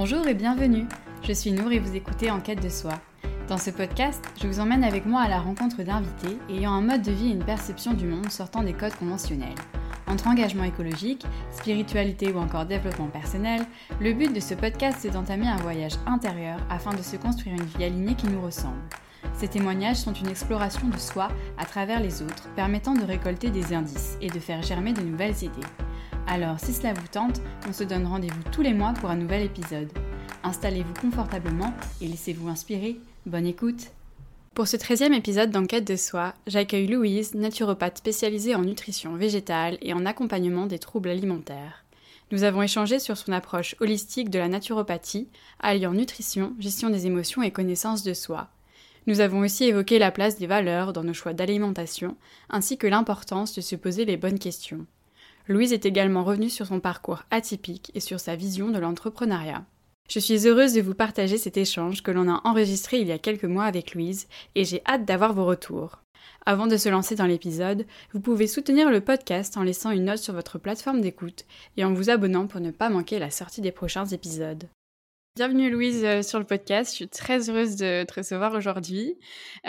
Bonjour et bienvenue. Je suis Nour et vous écoutez En quête de soi. Dans ce podcast, je vous emmène avec moi à la rencontre d'invités ayant un mode de vie et une perception du monde sortant des codes conventionnels. Entre engagement écologique, spiritualité ou encore développement personnel, le but de ce podcast est d'entamer un voyage intérieur afin de se construire une vie alignée qui nous ressemble. Ces témoignages sont une exploration de soi à travers les autres, permettant de récolter des indices et de faire germer de nouvelles idées. Alors si cela vous tente, on se donne rendez-vous tous les mois pour un nouvel épisode. Installez-vous confortablement et laissez-vous inspirer. Bonne écoute Pour ce 13e épisode d'Enquête de soi, j'accueille Louise, naturopathe spécialisée en nutrition végétale et en accompagnement des troubles alimentaires. Nous avons échangé sur son approche holistique de la naturopathie, alliant nutrition, gestion des émotions et connaissance de soi. Nous avons aussi évoqué la place des valeurs dans nos choix d'alimentation, ainsi que l'importance de se poser les bonnes questions. Louise est également revenue sur son parcours atypique et sur sa vision de l'entrepreneuriat. Je suis heureuse de vous partager cet échange que l'on a enregistré il y a quelques mois avec Louise et j'ai hâte d'avoir vos retours. Avant de se lancer dans l'épisode, vous pouvez soutenir le podcast en laissant une note sur votre plateforme d'écoute et en vous abonnant pour ne pas manquer la sortie des prochains épisodes. Bienvenue Louise euh, sur le podcast. Je suis très heureuse de te recevoir aujourd'hui.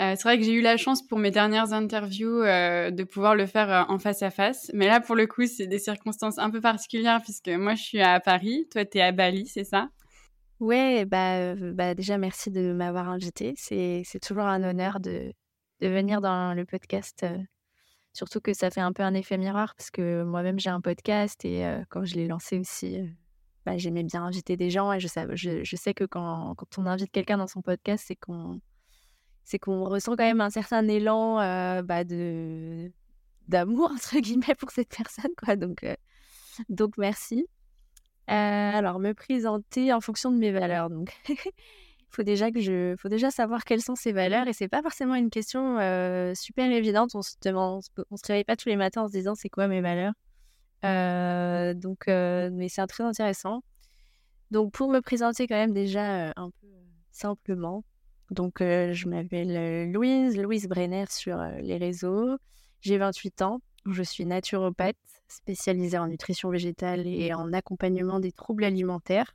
Euh, c'est vrai que j'ai eu la chance pour mes dernières interviews euh, de pouvoir le faire en face à face. Mais là, pour le coup, c'est des circonstances un peu particulières puisque moi, je suis à Paris. Toi, tu es à Bali, c'est ça? Ouais, bah, bah, déjà, merci de m'avoir invité. C'est, toujours un honneur de, de venir dans le podcast. surtout que ça fait un peu un effet miroir parce que moi-même, j'ai un podcast et quand je l'ai lancé aussi bah, j'aimais bien inviter des gens et je sais, que quand, on invite quelqu'un dans son podcast, c'est qu'on c'est qu'on ressent quand même un certain élan euh, bah, de d'amour entre guillemets pour cette personne quoi. Donc euh, donc merci. Euh, alors me présenter en fonction de mes valeurs donc. Faut déjà je faut déjà savoir quelles sont ces valeurs et c'est pas forcément une question super évidente. On se demande se réveille pas tous les matins en se disant c'est quoi mes valeurs donc, euh, mais c'est très intéressant. Donc, pour me présenter quand même déjà euh, un peu simplement, donc je m'appelle Louise, Louise Brenner sur les réseaux. J'ai 28 ans. Je suis naturopathe spécialisée en nutrition végétale et en accompagnement des troubles alimentaires.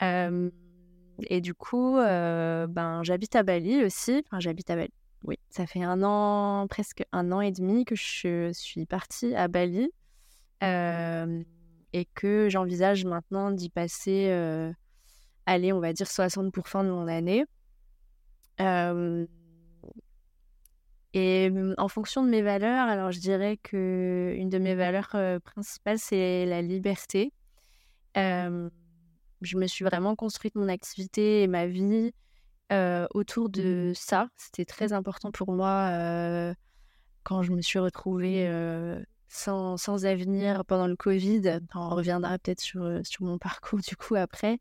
et du coup, ben, j'habite à Bali aussi. Enfin, j'habite à Bali. Oui, ça fait un an, presque un an et demi que je suis partie à Bali et que j'envisage maintenant d'y passer, allez, on va dire 60% de mon année. et mmh, en fonction de mes valeurs, alors je dirais que une de mes valeurs principales, c'est la liberté. je me suis vraiment construite mon activité et ma vie autour de ça. C'était très important pour moi quand je me suis retrouvée sans, sans, avenir pendant le Covid. On reviendra peut-être sur, euh, sur mon parcours du coup après.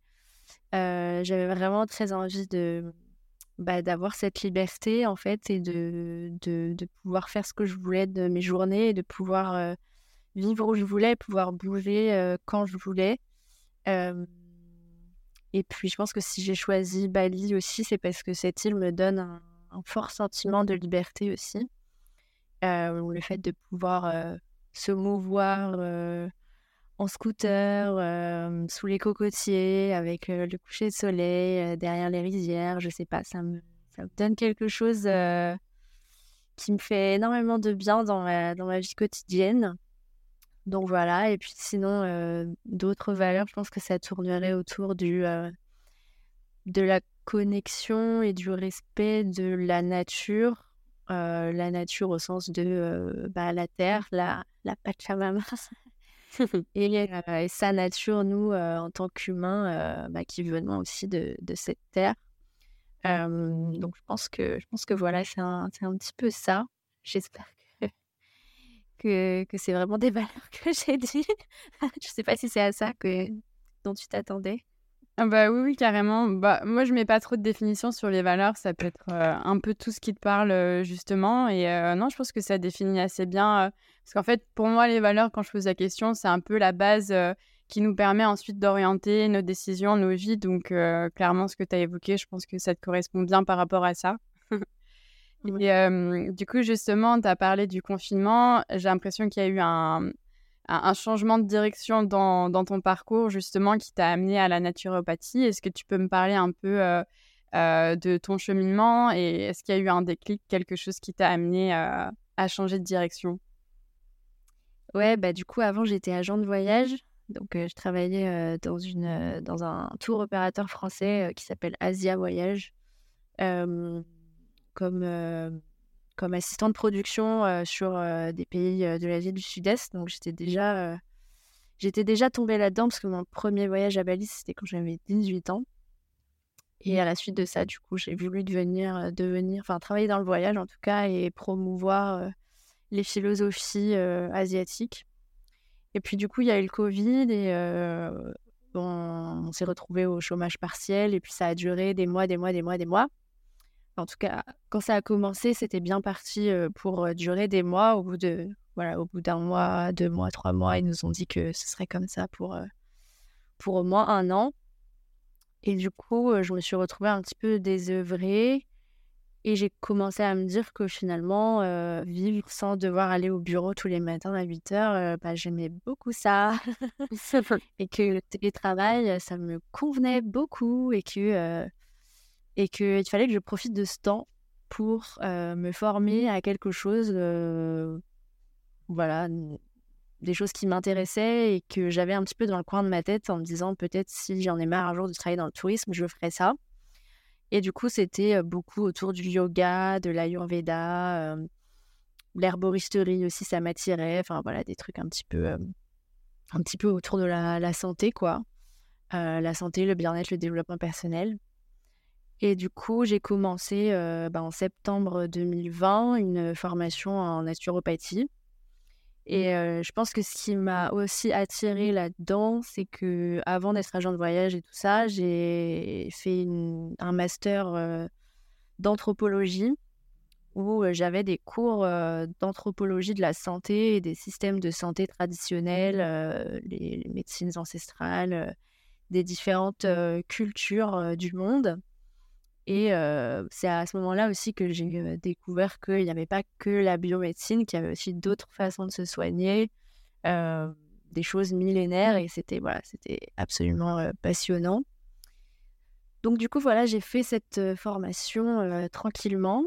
Euh, j'avais vraiment très envie de bah, d'avoir cette liberté en fait et de, de, de, pouvoir faire ce que je voulais de mes journées et de pouvoir euh, vivre où je voulais, pouvoir bouger quand je voulais. et puis je pense que si j'ai choisi Bali aussi, c'est parce que cette île me donne un, un fort sentiment de liberté aussi. le fait de pouvoir se mouvoir en scooter, sous les cocotiers, avec le coucher de soleil, derrière les rizières, je sais pas, ça me, ça me donne quelque chose qui me fait énormément de bien dans ma, dans ma vie quotidienne. Donc voilà, et puis sinon, d'autres valeurs, je pense que ça tournerait autour du, de la connexion et du respect de la nature euh, la nature au sens de euh, bah, la terre, la, la Pachamama. et, euh, et, sa nature, nous, en tant qu'humains, bah, qui venons aussi de, de cette terre. donc je pense que, je pense que voilà, c'est un, un, petit peu ça. J'espère que, que, que c'est vraiment des valeurs que j'ai dit. je ne sais pas si c'est à ça que, dont tu t'attendais. Ah bah oui, oui, carrément. Bah, moi, je mets pas trop de définition sur les valeurs. Ça peut être euh, un peu tout ce qui te parle, euh, justement. Et euh, non, je pense que ça définit assez bien. parce qu'en fait, pour moi, les valeurs, quand je pose la question, c'est un peu la base qui nous permet ensuite d'orienter nos décisions, nos vies. Donc, clairement, ce que tu as évoqué, je pense que ça te correspond bien par rapport à ça. Et du coup, justement, tu as parlé du confinement. J'ai l'impression qu'il y a eu un, un changement de direction dans, ton parcours, justement, qui t'a amené à la naturopathie. Est-ce que tu peux me parler un peu de ton cheminement et est-ce qu'il y a eu un déclic, quelque chose qui t'a amené à changer de direction? Ouais, bah du coup, avant, j'étais agent de voyage. Donc, je travaillais dans, une, dans un tour opérateur français qui s'appelle Asia Voyage comme, comme assistant de production sur des pays de l'Asie du Sud-Est. Donc, j'étais déjà, j'étais déjà tombée là-dedans parce que mon premier voyage à Bali, c'était quand j'avais 18 ans. Et à la suite de ça, du coup, j'ai voulu devenir, devenir, enfin, travailler dans le voyage en tout cas et promouvoir les philosophies asiatiques. Et puis du coup, il y a eu le Covid et on s'est retrouvé au chômage partiel et puis ça a duré des mois, des mois, des mois, des mois. En tout cas, quand ça a commencé, c'était bien parti pour durer des mois. Au bout de voilà, au bout d'un mois, deux mois, trois mois, ils nous ont dit que ce serait comme ça pour pour au moins un an. Et du coup, je me suis retrouvée un petit peu désœuvrée. Et j'ai commencé à me dire que finalement, vivre sans devoir aller au bureau tous les matins à 8 heures, bah, j'aimais beaucoup ça. et que le télétravail, ça me convenait beaucoup et que et qu'il fallait que je profite de ce temps pour me former à quelque chose, voilà, des choses qui m'intéressaient et que j'avais un petit peu dans le coin de ma tête en me disant peut-être si j'en ai marre un jour de travailler dans le tourisme, je ferai ça. Et du coup, c'était beaucoup autour du yoga, de l'ayurveda, l'herboristerie aussi, ça m'attirait. Enfin, voilà, des trucs un petit peu, un petit peu autour de la, santé, quoi. la santé, le bien-être, le développement personnel. Et du coup, j'ai commencé bah, en septembre 2020 une formation en naturopathie. Et je pense que ce qui m'a aussi attiré là-dedans, c'est que avant d'être agent de voyage et tout ça, j'ai fait un master d'anthropologie où j'avais des cours d'anthropologie de la santé et des systèmes de santé traditionnels, les, médecines ancestrales, des différentes cultures du monde. Et c'est à ce moment-là aussi que j'ai découvert qu'il n'y avait pas que la biomédecine, qu'il y avait aussi d'autres façons de se soigner, des choses millénaires, et c'était voilà, absolument passionnant. Donc du coup, voilà, j'ai fait cette formation tranquillement.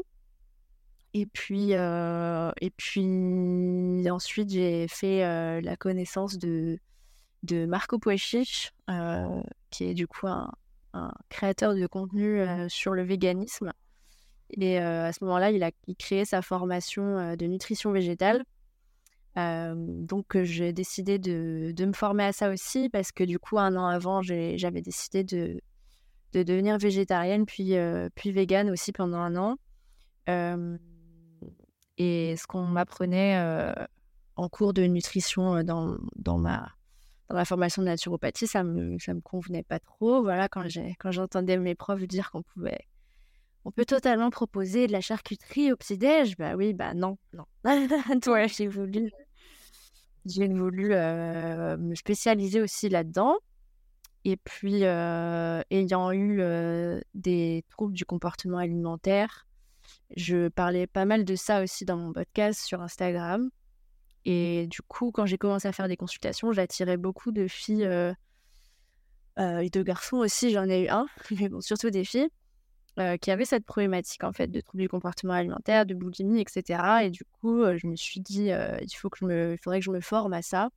Et puis, et puis ensuite, j'ai fait la connaissance de, Marco Puechich, qui est du coup un, un créateur de contenu euh, sur le véganisme. Et euh, à ce moment-là, il a créé sa formation euh, de nutrition végétale. donc, j'ai décidé de, de, me former à ça aussi parce que du coup, un an avant, j'avais décidé de, de, devenir végétarienne puis, puis végane aussi pendant un an. et ce qu'on m'apprenait en cours de nutrition dans, dans ma dans ma formation de naturopathie, ça me, ça me convenait pas trop. Voilà, quand j'ai, quand j'entendais mes profs dire qu'on pouvait, on peut totalement proposer de la charcuterie au petit-déj, bah oui, bah non, non. Toi, j'ai voulu, j'ai voulu euh, me spécialiser aussi là-dedans. Et puis, euh, ayant eu euh, des troubles du comportement alimentaire, je parlais pas mal de ça aussi dans mon podcast sur Instagram. Et du coup, quand j'ai commencé à faire des consultations, j'attirais beaucoup de filles euh, euh, et de garçons aussi. J'en ai eu un, mais bon, surtout des filles euh, qui avaient cette problématique en fait de troubles du comportement alimentaire, de boulimie, etc. Et du coup, je me suis dit, il faut que je me, faudrait que je me forme à ça.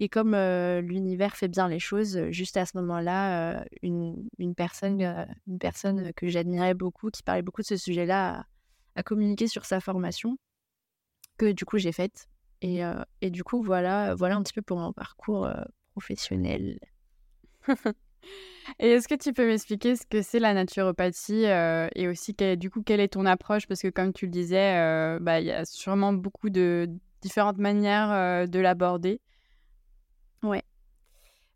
Et comme l'univers fait bien les choses, juste à ce moment-là, une, une, personne, une personne que j'admirais beaucoup, qui parlait beaucoup de ce sujet-là, a communiqué sur sa formation, que du coup j'ai faite. Et, du coup, voilà, voilà un petit peu pour mon parcours professionnel. et est-ce que tu peux m'expliquer ce que c'est la naturopathie et aussi du coup quelle est ton approche? Parce que comme tu le disais, bah, il y a sûrement beaucoup de différentes manières de l'aborder. Ouais.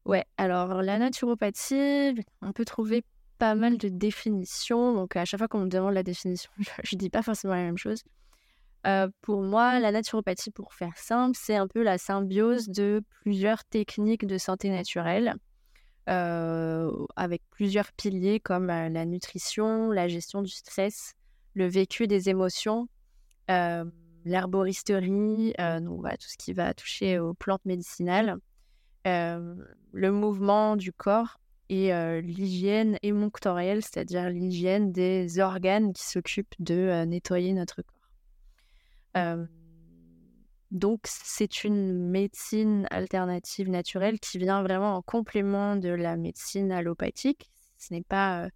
Ouais, alors la naturopathie, on peut trouver pas mal de définitions. Donc à chaque fois qu'on me demande la définition, je ne dis pas forcément la même chose. Euh, pour moi, la naturopathie, pour faire simple, c'est un peu la symbiose de plusieurs techniques de santé naturelle, euh, avec plusieurs piliers comme euh, la nutrition, la gestion du stress, le vécu des émotions, l'herboristerie, donc voilà, tout ce qui va toucher aux plantes médicinales, le mouvement du corps et l'hygiène émonctorielle, c'est-à-dire l'hygiène des organes qui s'occupent de nettoyer notre corps. Donc, c'est une médecine alternative naturelle qui vient vraiment en complément de la médecine allopathique. Ce n'est pas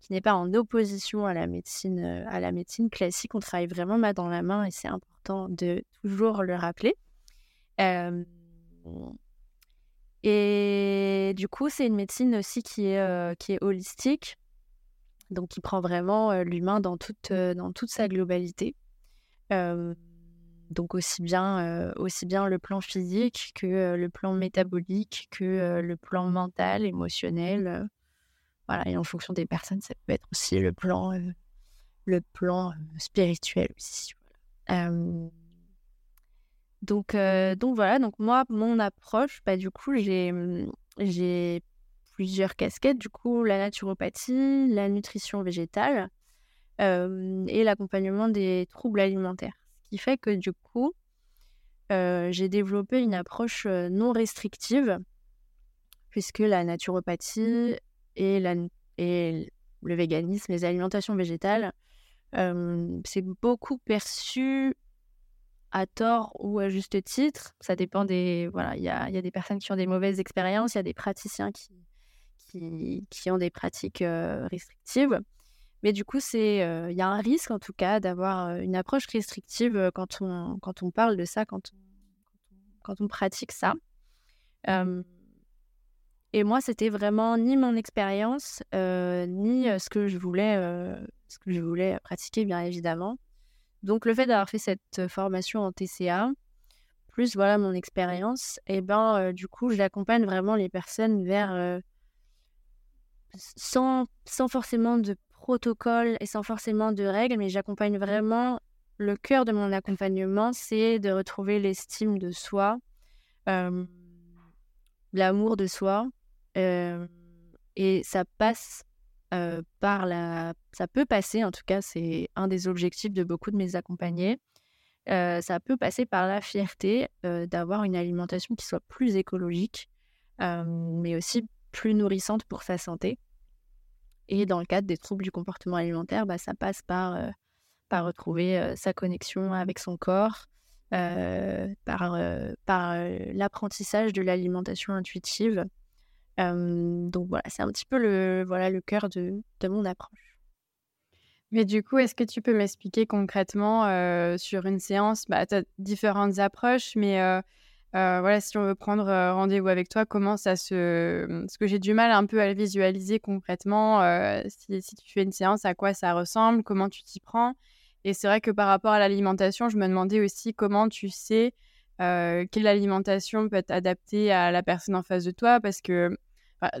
qui n'est pas en opposition à la médecine à la médecine classique. On travaille vraiment main dans la main et c'est important de toujours le rappeler. Et du coup, c'est une médecine aussi qui est, euh, qui est holistique, donc qui prend vraiment euh, l'humain dans toute, euh, dans toute sa globalité. Donc aussi bien, aussi bien le plan physique que le plan métabolique, que le plan mental, émotionnel. voilà, et en fonction des personnes, ça peut être aussi le plan, le plan spirituel aussi. Donc, donc voilà, donc moi, mon approche, bah, du coup, j'ai, mmh, plusieurs casquettes, du coup, la naturopathie, la nutrition végétale et l'accompagnement des troubles alimentaires. Ce qui fait que du coup, j'ai développé une approche non restrictive, puisque la naturopathie et, la, et le véganisme, les alimentations végétales, c'est beaucoup perçu à tort ou à juste titre. Ça dépend des. Voilà, il y a, y a, des personnes qui ont des mauvaises expériences, il y a des praticiens qui, qui, qui ont des pratiques euh, restrictives. Mais du coup, c'est, euh, il y a un risque en tout cas d'avoir euh, une approche restrictive quand on, quand on parle de ça, quand on, quand on pratique ça. et moi, c'était vraiment ni mon expérience, ni ce que je voulais, ce que je voulais pratiquer, bien évidemment. Donc le fait d'avoir fait cette formation en TCA, plus voilà mon expérience, et eh ben du coup j'accompagne vraiment les personnes vers sans, sans forcément de protocole et sans forcément de règles, mais j'accompagne vraiment le cœur de mon accompagnement, c'est de retrouver l'estime de soi, l'amour de soi, et ça passe par la... Ça peut passer, en tout cas, c'est un des objectifs de beaucoup de mes accompagnés. ça peut passer par la fierté d'avoir une alimentation qui soit plus écologique, mais aussi plus nourrissante pour sa santé. Et dans le cadre des troubles du comportement alimentaire, bah, ça passe par, par retrouver sa connexion avec son corps, par, par l'apprentissage de l'alimentation intuitive, donc voilà, c'est un petit peu le, voilà, le cœur de, de mon approche. Mais du coup, est-ce que tu peux m'expliquer concrètement sur une séance bah, Tu as différentes approches, mais voilà, si on veut prendre rendez-vous avec toi, comment ça se. Parce que j'ai du mal un peu à le visualiser concrètement. Si, si, tu fais une séance, à quoi ça ressemble Comment tu t'y prends Et c'est vrai que par rapport à l'alimentation, je me demandais aussi comment tu sais quelle alimentation peut être adaptée à la personne en face de toi parce que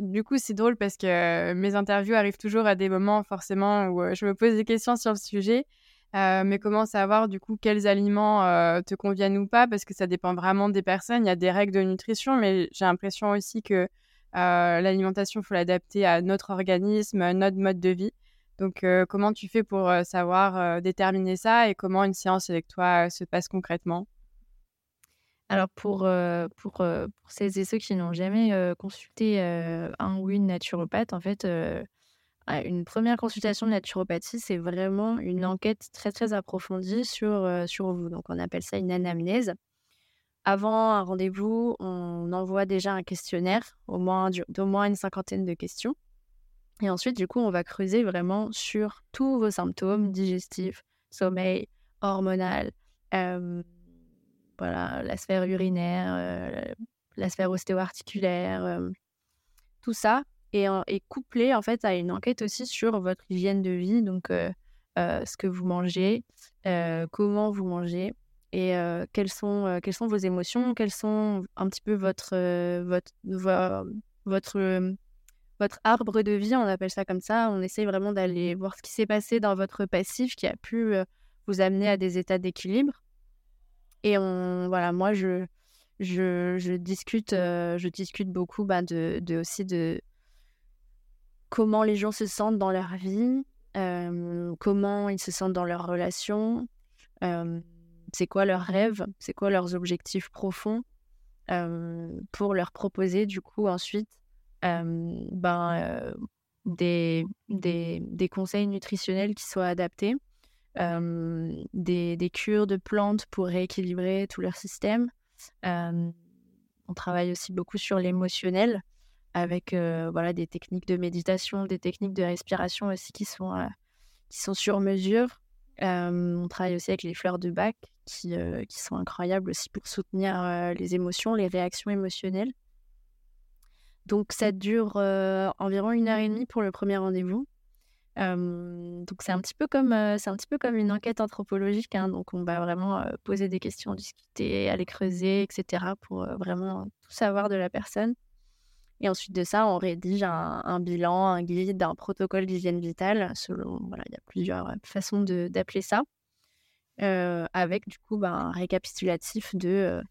du coup, c'est drôle parce que mes interviews arrivent toujours à des moments forcément où je me pose des questions sur le sujet. Mais comment savoir du coup quels aliments te conviennent ou pas? Parce que ça dépend vraiment des personnes. Il y a des règles de nutrition, mais j'ai l'impression aussi que l'alimentation, il faut l'adapter à notre organisme, à notre mode de vie. Donc, comment tu fais pour savoir déterminer ça et comment une séance avec toi se passe concrètement? Alors pour, euh, pour, euh, pour celles et ceux qui n'ont jamais euh, consulté un ou une naturopathe, en fait, une première consultation de naturopathie, c'est vraiment une enquête très très approfondie sur, sur vous. Donc on appelle ça une anamnèse. Avant un rendez-vous, on envoie déjà un questionnaire, au moins d'au moins une cinquantaine de questions. Et ensuite, du coup, on va creuser vraiment sur tous vos symptômes digestifs, sommeil, hormonal, voilà, la sphère urinaire, euh, la sphère ostéo-articulaire, euh, tout ça est, couplé en fait à une enquête aussi sur votre hygiène de vie, donc euh, ce que vous mangez, comment vous mangez et quelles, sont, quelles sont vos émotions, quels sont un petit peu votre, votre, votre, votre arbre de vie, on appelle ça comme ça. On essaye vraiment d'aller voir ce qui s'est passé dans votre passif qui a pu vous amener à des états d'équilibre. Et on, voilà, moi, je, je, je discute, euh, je discute beaucoup bah, de, aussi de comment les gens se sentent dans leur vie, euh, comment ils se sentent dans leurs relations, euh, c'est quoi leurs rêves, c'est quoi leurs objectifs profonds, pour leur proposer du coup ensuite ben, des, des, des, conseils nutritionnels qui soient adaptés, des, des, cures de plantes pour rééquilibrer tout leur système. on travaille aussi beaucoup sur l'émotionnel avec voilà, des techniques de méditation, des techniques de respiration aussi qui sont, qui sont sur mesure. on travaille aussi avec les fleurs de bac qui, qui sont incroyables aussi pour soutenir les émotions, les réactions émotionnelles. Donc ça dure environ une heure et demie pour le premier rendez-vous. donc c'est un petit peu comme un petit peu comme une enquête anthropologique. Hein. donc on va vraiment poser des questions, discuter, aller creuser, etc. pour vraiment tout savoir de la personne. Et ensuite de ça, on rédige un, bilan, un guide, un protocole d'hygiène vitale. Selon, voilà, il y a plusieurs façons d'appeler ça. avec du coup ben, un récapitulatif de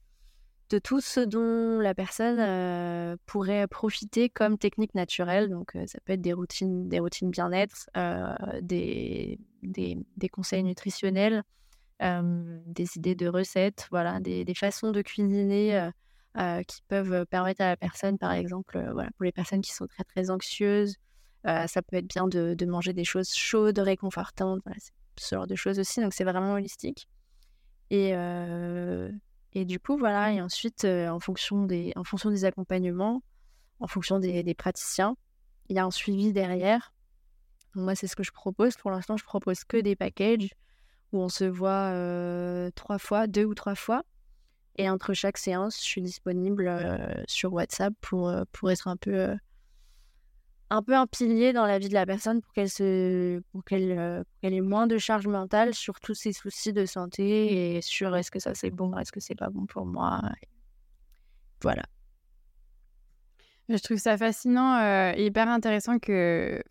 de tout ce dont la personne euh, pourrait profiter comme technique naturelle. Donc, euh, ça peut être des routines, des routines bien-être, euh, des, des, des, conseils nutritionnels, des idées de recettes, voilà, des, des façons de cuisiner qui peuvent permettre à la personne, par exemple, voilà, pour les personnes qui sont très très anxieuses, ça peut être bien de, manger des choses chaudes, réconfortantes, ce genre de choses aussi. Donc, c'est vraiment holistique. Et et du coup, voilà, et ensuite, en, fonction des, en fonction des accompagnements, en fonction des, praticiens, il y a un suivi derrière. moi, c'est ce que je propose. Pour l'instant, je propose que des packages où on se voit trois fois, deux ou trois fois. Et entre chaque séance, je suis disponible sur WhatsApp pour, pour être un peu un peu un pilier dans la vie de la personne pour qu'elle se qu'elle euh, ait moins de charge mentale sur tous ses soucis de santé et sur est-ce que ça c'est bon est-ce que c'est pas bon pour moi voilà. Je trouve ça fascinant euh, et hyper intéressant que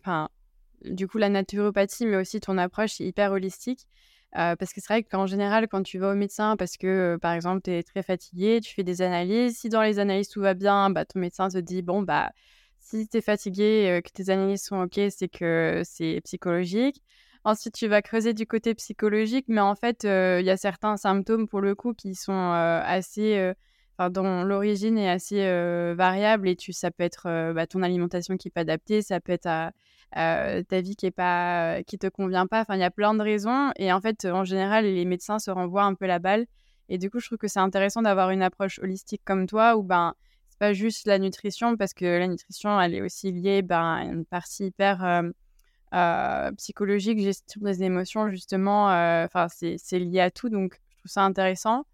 du coup la naturopathie mais aussi ton approche est hyper holistique parce que c'est vrai qu'en général, quand tu vas au médecin, parce que par exemple, tu es très fatigué, tu fais des analyses. Si dans les analyses tout va bien, bah, ton médecin te dit Bon, bah, si tu es fatigué, que tes analyses sont OK, c'est que c'est psychologique. Ensuite, tu vas creuser du côté psychologique, mais en fait, il y a certains symptômes pour le coup qui sont assez, dont l'origine est assez variable et tu, ça peut être bah, ton alimentation qui n'est pas adaptée, ça peut être ta vie qui est pas, te convient pas. Enfin, il y a plein de raisons et en fait, en général, les médecins se renvoient un peu la balle. Et du coup, je trouve que c'est intéressant d'avoir une approche holistique comme toi où ben pas juste la nutrition, parce que la nutrition, elle est aussi liée ben, à une partie hyper psychologique, gestion des émotions, justement. Euh, c'est lié à tout, donc je trouve ça intéressant.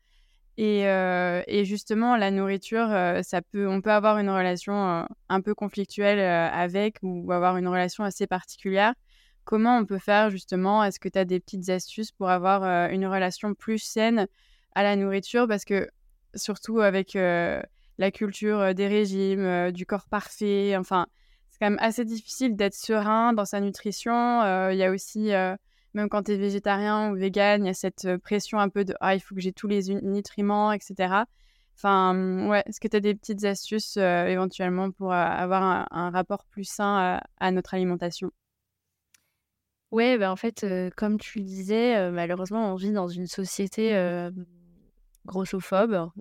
Et, et justement, la nourriture, ça peut, on peut avoir une relation un peu conflictuelle avec ou avoir une relation assez particulière. Comment on peut faire justement? Est-ce que tu as des petites astuces pour avoir une relation plus saine à la nourriture? Parce que surtout avec la culture des régimes, du corps parfait. Enfin, c'est quand même assez difficile d'être serein dans sa nutrition. Il y a aussi, même quand tu es végétarien ou vegan, il y a cette pression un peu de ah, il faut que j'ai tous les nutriments, etc. Enfin, mmh, ouais, est-ce que tu as des petites astuces éventuellement pour avoir un, rapport plus sain à, notre alimentation? Ouais, ben en fait, comme tu le disais, malheureusement, on vit dans une société grossophobe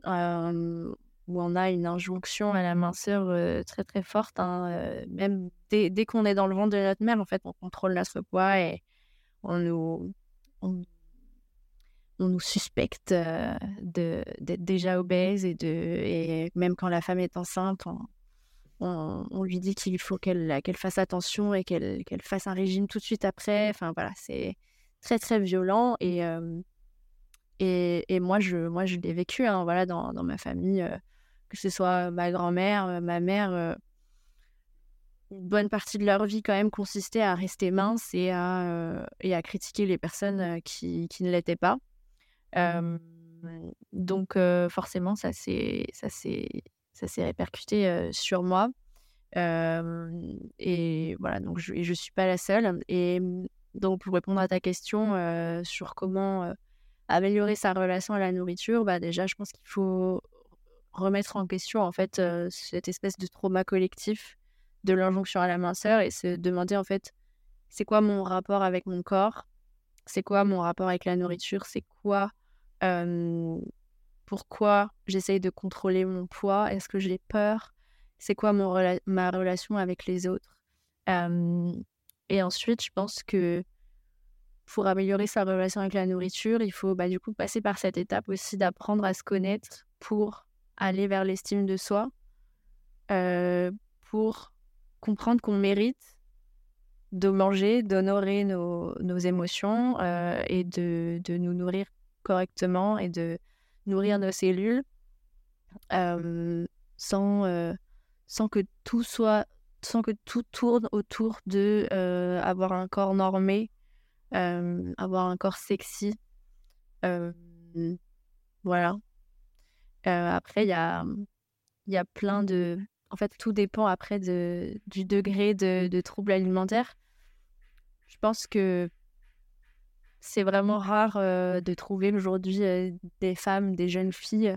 où on a une injonction à la minceur euh, très très forte. Hein, euh, même dès, dès qu'on est dans le ventre de notre mère, en fait, on contrôle notre poids et on nous, on, nous suspecte euh, d'être déjà obèse et, de, et même quand la femme est enceinte, on, on, lui dit qu'il faut qu'elle qu'elle fasse attention et qu'elle qu'elle fasse un régime tout de suite après. Enfin voilà, c'est très très violent et, et, et, moi je, moi, je l'ai vécu hein, voilà, dans, dans ma famille que ce soit ma grand-mère, ma mère, une bonne partie de leur vie quand même consistait à rester mince et à, et à critiquer les personnes qui, qui ne l'étaient pas. donc forcément, ça s'est répercuté sur moi. et voilà, donc je ne suis pas la seule. Et donc pour répondre à ta question sur comment améliorer sa relation à la nourriture, bah déjà, je pense qu'il faut remettre en question en fait euh, cette espèce de trauma collectif de l'injonction à la minceur et se demander en fait c'est quoi mon rapport avec mon corps, c'est quoi mon rapport avec la nourriture, c'est quoi pourquoi j'essaye de contrôler mon poids, est-ce que j'ai peur, c'est quoi mon ma relation avec les autres? et ensuite, je pense que pour améliorer sa relation avec la nourriture, il faut bah, du coup passer par cette étape aussi d'apprendre à se connaître pour aller vers l'estime de soi, pour comprendre qu'on mérite de manger, d'honorer nos, nos, émotions et de, de, nous nourrir correctement et de nourrir nos cellules sans, sans que tout soit sans que tout tourne autour de avoir un corps normé, avoir un corps sexy. voilà. après, il y a, y a plein de, en fait, tout dépend après de, du degré de, de troubles alimentaires. Je pense que c'est vraiment rare euh, de trouver aujourd'hui euh, des femmes, des jeunes filles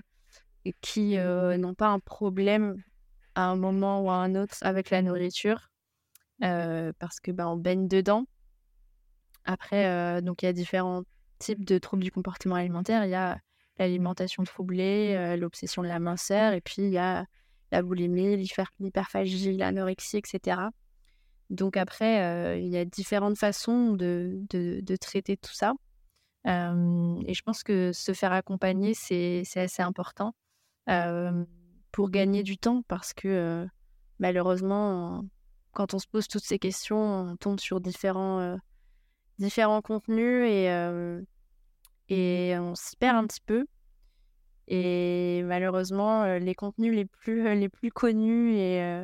qui euh, n'ont pas un problème à un moment ou à un autre avec la nourriture parce que ben, on baigne dedans. Après, donc il y a différents types de troubles du comportement alimentaire. Il y a l'alimentation troublée, l'obsession de la minceur, et puis il y a la boulimie, l'hyperphagie, l'anorexie, etc. Donc après, il y a différentes façons de, de, traiter tout ça. et je pense que se faire accompagner, c'est assez important pour gagner du temps parce que malheureusement, quand on se pose toutes ces questions, on tombe sur différents, différents contenus et, et on s'y perd un petit peu. Et malheureusement, les contenus les plus, les plus connus et,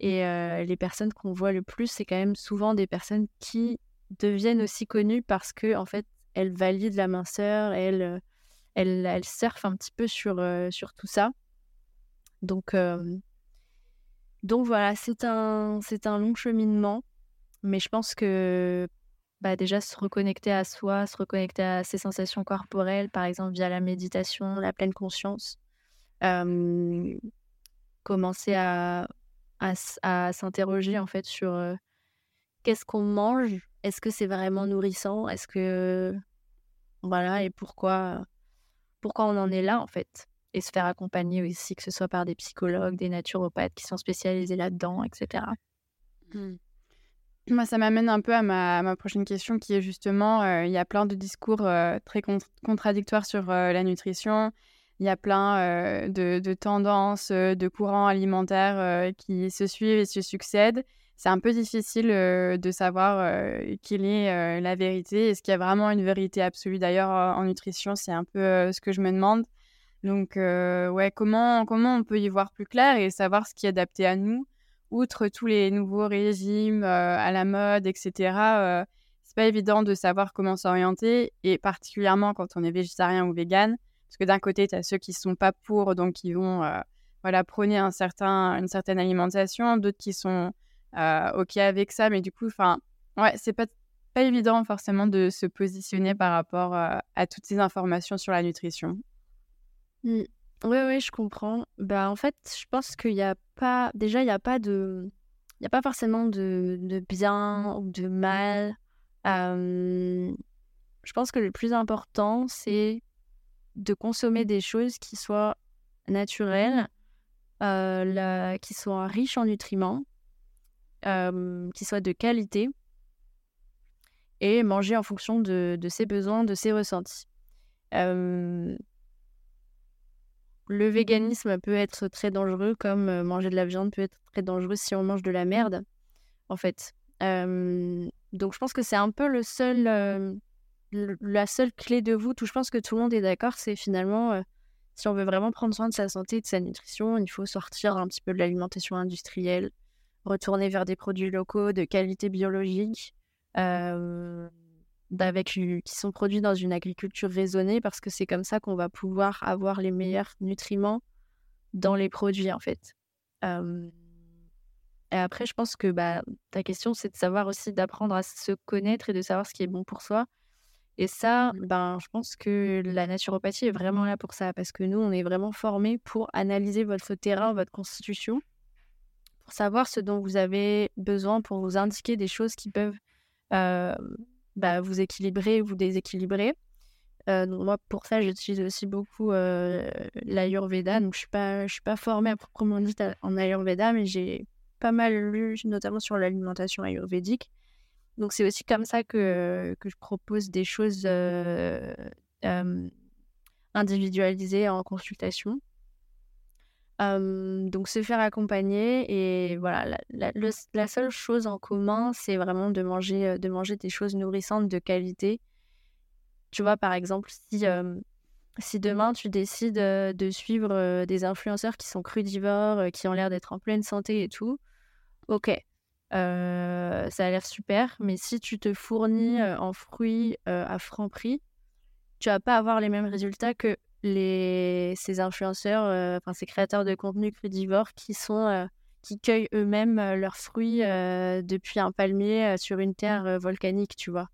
et les personnes qu'on voit le plus, c'est quand même souvent des personnes qui deviennent aussi connues parce que en fait, elles valident la minceur, elles, elles, elles surfent un petit peu sur, sur tout ça. Donc, donc voilà, c'est un, c'est un long cheminement, mais je pense que bah, déjà se reconnecter à soi, se reconnecter à ses sensations corporelles, par exemple via la méditation, la pleine conscience. commencer à, à, s'interroger en fait sur qu'est-ce qu'on mange, est-ce que c'est vraiment nourrissant, est-ce que voilà et pourquoi pourquoi on en est là en fait? Et se faire accompagner aussi que ce soit par des psychologues, des naturopathes qui sont spécialisés là-dedans, etc. Moi, ça m'amène un peu à ma, prochaine question qui est justement, euh, il y a plein de discours euh, très contradictoires sur euh, la nutrition. Il y a plein de, tendances, de courants alimentaires qui se suivent et se succèdent. C'est un peu difficile de savoir quelle est la vérité. Est-ce qu'il y a vraiment une vérité absolue? D'ailleurs, en nutrition, c'est un peu ce que je me demande. Donc, ouais, comment, comment on peut y voir plus clair et savoir ce qui est adapté à nous? Outre tous les nouveaux régimes euh, à la mode, etc., euh, c'est pas évident de savoir comment s'orienter, et particulièrement quand on est végétarien ou vegan, parce que d'un côté, tu as ceux qui sont pas pour, donc qui vont euh, voilà, prôner un certain, une certaine alimentation, d'autres qui sont OK avec ça, mais du coup, enfin, ouais, c'est pas, pas évident forcément de se positionner par rapport à toutes ces informations sur la nutrition. Mmh. Oui, oui, je comprends. Bah, en fait, je pense qu'il y a pas. Déjà, il n'y a pas de. Il y a pas forcément de, de bien ou de mal. je pense que le plus important, c'est de consommer des choses qui soient naturelles, euh, qui soient riches en nutriments, qui soient de qualité, et manger en fonction de, de ses besoins, de ses ressentis le véganisme peut être très dangereux, comme manger de la viande peut être très dangereux si on mange de la merde, en fait. donc je pense que c'est un peu le seul, euh, la seule clé de voûte où je pense que tout le monde est d'accord, c'est finalement, euh, si on veut vraiment prendre soin de sa santé et de sa nutrition, il faut sortir un petit peu de l'alimentation industrielle, retourner vers des produits locaux de qualité biologique avec, qui sont produits dans une agriculture raisonnée parce que c'est comme ça qu'on va pouvoir avoir les meilleurs nutriments dans les produits en fait. et après, je pense que bah, ta question, c'est de savoir aussi d'apprendre à se connaître et de savoir ce qui est bon pour soi. Et ça, ben, je pense que la naturopathie est vraiment là pour ça parce que nous, on est vraiment formés pour analyser votre terrain, votre constitution, pour savoir ce dont vous avez besoin, pour vous indiquer des choses qui peuvent bah, vous équilibrer ou déséquilibrer. donc moi, pour ça, j'utilise aussi beaucoup l'Ayurveda. Donc, je suis pas, je suis pas formée à proprement dit en Ayurveda, mais j'ai pas mal lu, notamment sur l'alimentation ayurvédique. Donc, c'est aussi comme ça que, que je propose des choses individualisées en consultation. Donc, se faire accompagner et voilà, la, seule chose en commun, c'est vraiment de manger, de manger des choses nourrissantes de qualité. Tu vois, par exemple, si, si demain tu décides de suivre des influenceurs qui sont crudivores, qui ont l'air d'être en pleine santé et tout, ok, ça a l'air super, mais si tu te fournis en fruits à franc prix, tu vas pas avoir les mêmes résultats que les, ces influenceurs, enfin ces créateurs de contenu crudivores qui sont qui cueillent eux-mêmes leurs fruits depuis un palmier sur une terre volcanique, tu vois.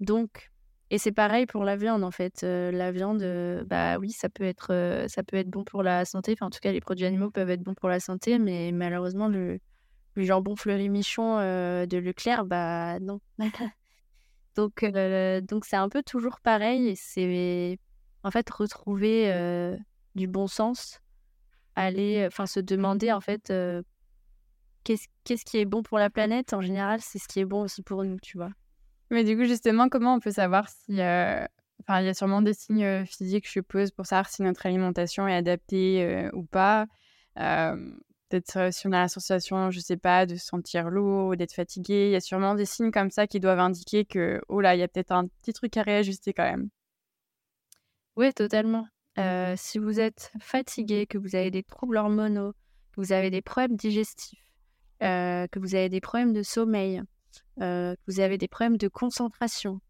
Donc, et c'est pareil pour la viande en fait. Euh, la viande, euh, bah oui, ça peut être, euh, ça peut être bon pour la santé. Enfin, en tout cas, les produits animaux peuvent être bons pour la santé, mais malheureusement, le, le jambon fleury-michon de Leclerc, bah non. donc, donc c'est un peu toujours pareil. C'est en fait retrouver du bon sens, aller, enfin, se demander en fait qu'est-ce qu'est-ce qui est bon pour la planète. En général, c'est ce qui est bon aussi pour nous, tu vois. Mais du coup, justement, comment on peut savoir si. Euh, enfin, il y a sûrement des signes euh, physiques, je suppose, pour savoir si notre alimentation est adaptée euh, ou pas. Peut-être si on a l'association, je sais pas, de se sentir lourd ou d'être fatigué. Il y a sûrement des signes comme ça qui doivent indiquer que, oh là, il y a peut-être un petit truc à réajuster quand même. Oui, totalement. si vous êtes fatigué, que vous avez des troubles hormonaux, que vous avez des problèmes digestifs, que vous avez des problèmes de sommeil, euh, que vous avez des problèmes de concentration,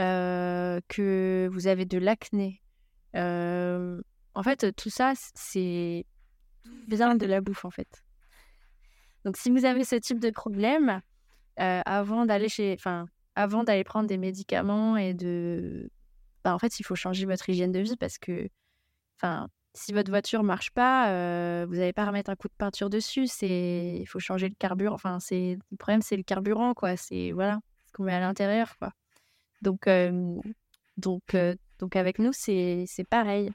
euh, que vous avez de l'acné. Euh, en fait, tout ça, c'est vient de la bouffe, en fait. Donc, si vous avez ce type de problème, avant d'aller chez, enfin, avant d'aller prendre des médicaments et de, bah, en fait, il faut changer votre hygiène de vie parce que, enfin, si votre voiture marche pas, euh, vous n'allez pas remettre un coup de peinture dessus. C'est, il faut changer le carburant. Enfin, c'est le problème, c'est le carburant, quoi. C'est voilà, ce qu'on met à l'intérieur, quoi. Donc, donc, donc avec nous, c'est c'est pareil.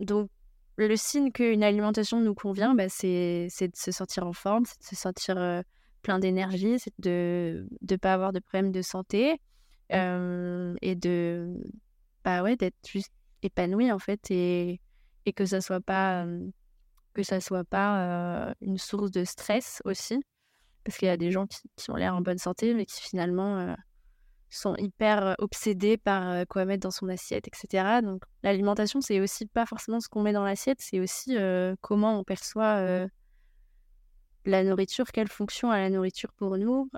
Donc, le signe qu'une alimentation nous convient, bah, c'est de se sentir en forme, c'est de se sentir plein d'énergie, c'est de ne pas avoir de problèmes de santé et de bah ouais d'être juste épanoui en fait et, et que ça soit pas que ça soit pas une source de stress aussi parce qu'il y a des gens qui, ont l'air en bonne santé mais qui finalement sont hyper obsédés par quoi mettre dans son assiette etc donc l'alimentation c'est aussi pas forcément ce qu'on met dans l'assiette c'est aussi comment on perçoit la nourriture quelle fonction a la nourriture pour nous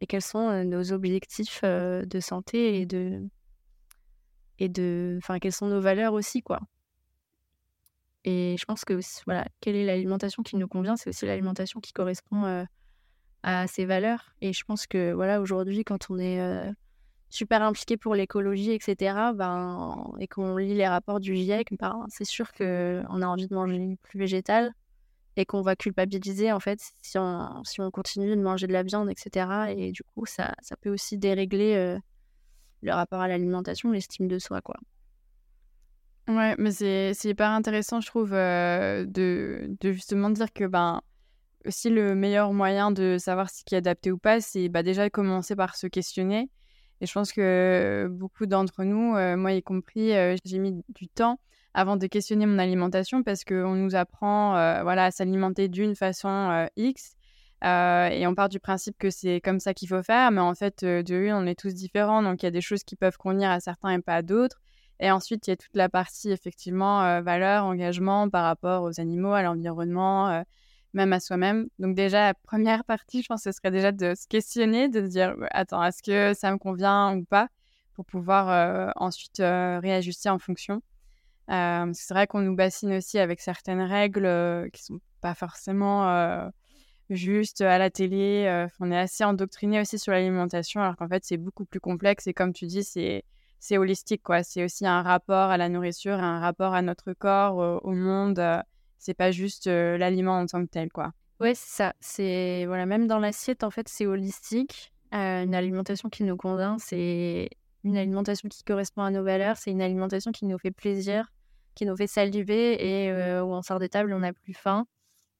et quels sont nos objectifs de santé et de et de enfin quelles sont nos valeurs aussi quoi. Et je pense que voilà quelle est l'alimentation qui nous convient c'est aussi l'alimentation qui correspond à ces valeurs et je pense que voilà aujourd'hui quand on est euh, super impliqué pour l'écologie etc ben et qu'on lit les rapports du GIEC ben, c'est sûr que on a envie de manger plus végétal et qu'on va culpabiliser en fait si on, si on continue de manger de la viande etc et du coup ça, ça peut aussi dérégler euh, le rapport à l'alimentation, l'estime de soi, quoi. Ouais, mais c'est hyper intéressant, je trouve, euh, de, de, justement dire que ben, aussi le meilleur moyen de savoir ce qui est adapté ou pas, c'est bah, déjà commencer par se questionner. Et je pense que beaucoup d'entre nous, euh, moi y compris, euh, j'ai mis du temps avant de questionner mon alimentation parce qu'on nous apprend voilà, à s'alimenter d'une façon X euh, et on part du principe que c'est comme ça qu'il faut faire, mais en fait, euh, de une, on est tous différents, donc il y a des choses qui peuvent convenir à certains et pas à d'autres. Et ensuite, il y a toute la partie, effectivement, euh, valeur, engagement par rapport aux animaux, à l'environnement, même à soi-même. Donc déjà, la première partie, je pense que ce serait déjà de se questionner, de se dire, attends, est-ce que ça me convient ou pas, pour pouvoir ensuite réajuster en fonction. c'est vrai qu'on nous bassine aussi avec certaines règles qui sont pas forcément juste à la télé. Euh, on est assez endoctriné aussi sur l'alimentation, alors qu'en fait, c'est beaucoup plus complexe. Et comme tu dis, c'est c'est holistique, quoi. C'est aussi un rapport à la nourriture, un rapport à notre corps, au monde. C'est pas juste l'aliment en tant que tel, quoi. Ouais, c'est ça. C'est voilà, même dans l'assiette, en fait, c'est holistique. une alimentation qui nous convainc, c'est une alimentation qui correspond à nos valeurs, c'est une alimentation qui nous fait plaisir, qui nous fait saliver et où on sort des tables, on n'a plus faim.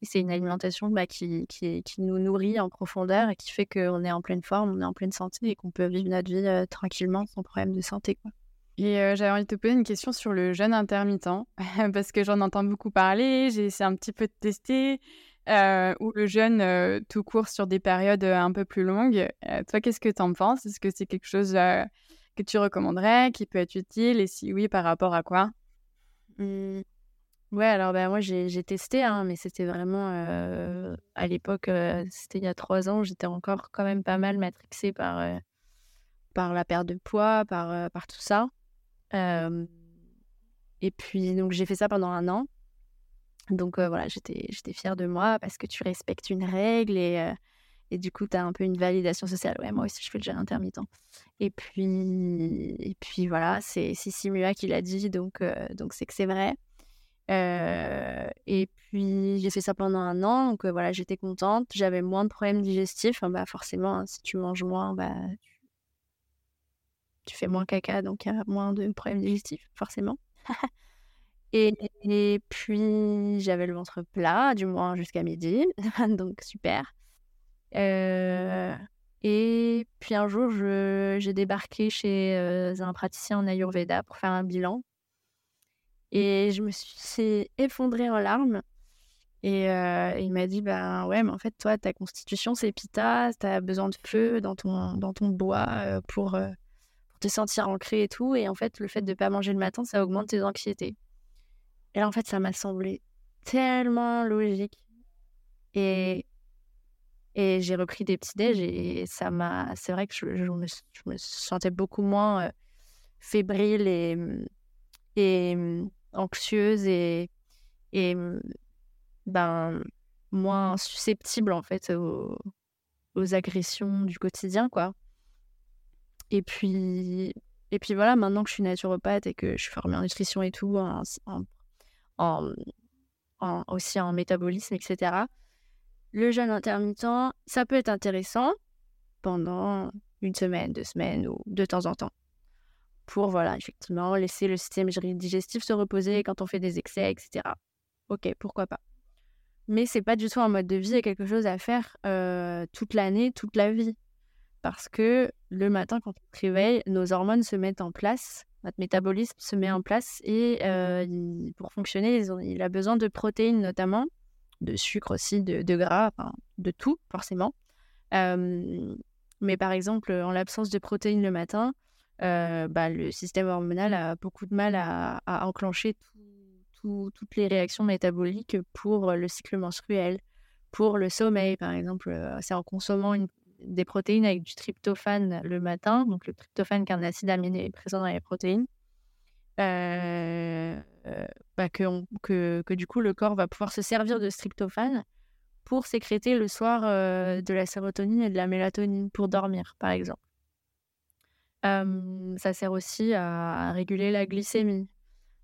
c'est une alimentation bah, qui, qui, qui, nous nourrit en profondeur et qui fait qu'on est en pleine forme, on est en pleine santé et qu'on peut vivre notre vie tranquillement sans problème de santé. Quoi. Et j'avais envie de te poser une question sur le jeûne intermittent, parce que j'en entends beaucoup parler, j'ai essayé un petit peu de tester, ou le jeûne tout court sur des périodes un peu plus longues. toi, qu'est-ce que tu en penses? Est-ce que c'est quelque chose que tu recommanderais, qui peut être utile, et si oui, par rapport à quoi? Mmh. Ouais, alors ben, moi j'ai testé, hein, mais c'était vraiment à l'époque, c'était il y a trois ans, j'étais encore quand même pas mal matrixée par, par la perte de poids, par, par tout ça et puis, donc, j'ai fait ça pendant un an. Donc, voilà, j'étais, fière de moi parce que tu respectes une règle et, et du coup, tu as un peu une validation sociale. Ouais, moi aussi, je fais le jeûne intermittent. Et puis, et puis voilà, c'est Sissi Mua qui l'a dit, donc donc c'est que c'est vrai. et puis, j'ai fait ça pendant un an. Donc, voilà, j'étais contente. J'avais moins de problèmes digestifs. bah, forcément, hein, si tu manges moins, bah, tu fais moins caca, donc il y a moins de problèmes digestifs, forcément. et, puis, j'avais le ventre plat, du moins jusqu'à midi, donc super. Euh, et puis un jour, j'ai débarqué chez euh, un praticien en Ayurveda pour faire un bilan. Et je me suis effondrée en larmes. Et euh, il m'a dit, ben ouais, mais en fait, toi, ta constitution, c'est pita, tu as besoin de feu dans ton, dans ton bois pour, te sentir ancré et tout. Et en fait, le fait de ne pas manger le matin, ça augmente tes anxiétés. Et là, en fait, ça m'a semblé tellement logique. Et, et j'ai repris des petits déj et ça m'a. C'est vrai que je, me, je, me, sentais beaucoup moins euh, fébrile et, et anxieuse et, et ben, moins susceptible en fait aux, aux agressions du quotidien, quoi. Et puis, et puis voilà, maintenant que je suis naturopathe et que je suis formée en nutrition et tout, aussi en métabolisme, etc., le jeûne intermittent, ça peut être intéressant pendant une semaine, deux semaines ou de temps en temps. Pour, voilà, effectivement, laisser le système digestif se reposer quand on fait des excès, etc. Ok, pourquoi pas. Mais c'est pas du tout un mode de vie et quelque chose à faire euh, toute l'année, toute la vie parce que le matin, quand on se réveille, nos hormones se mettent en place, notre métabolisme se met en place et euh, pour fonctionner, il a besoin de protéines notamment, de sucre aussi, de, gras, de tout forcément. mais par exemple, en l'absence de protéines le matin, euh, bah, le système hormonal a beaucoup de mal à, enclencher toutes les réactions métaboliques pour le cycle menstruel, pour le sommeil, par exemple. Euh, c'est en consommant une, des protéines avec du tryptophane le matin. Donc, le tryptophane, qui est un acide aminé présent dans les protéines. Euh, euh, bah, que, du coup, le corps va pouvoir se servir de tryptophane pour sécréter le soir euh, de la sérotonine et de la mélatonine pour dormir, par exemple. ça sert aussi à, réguler la glycémie.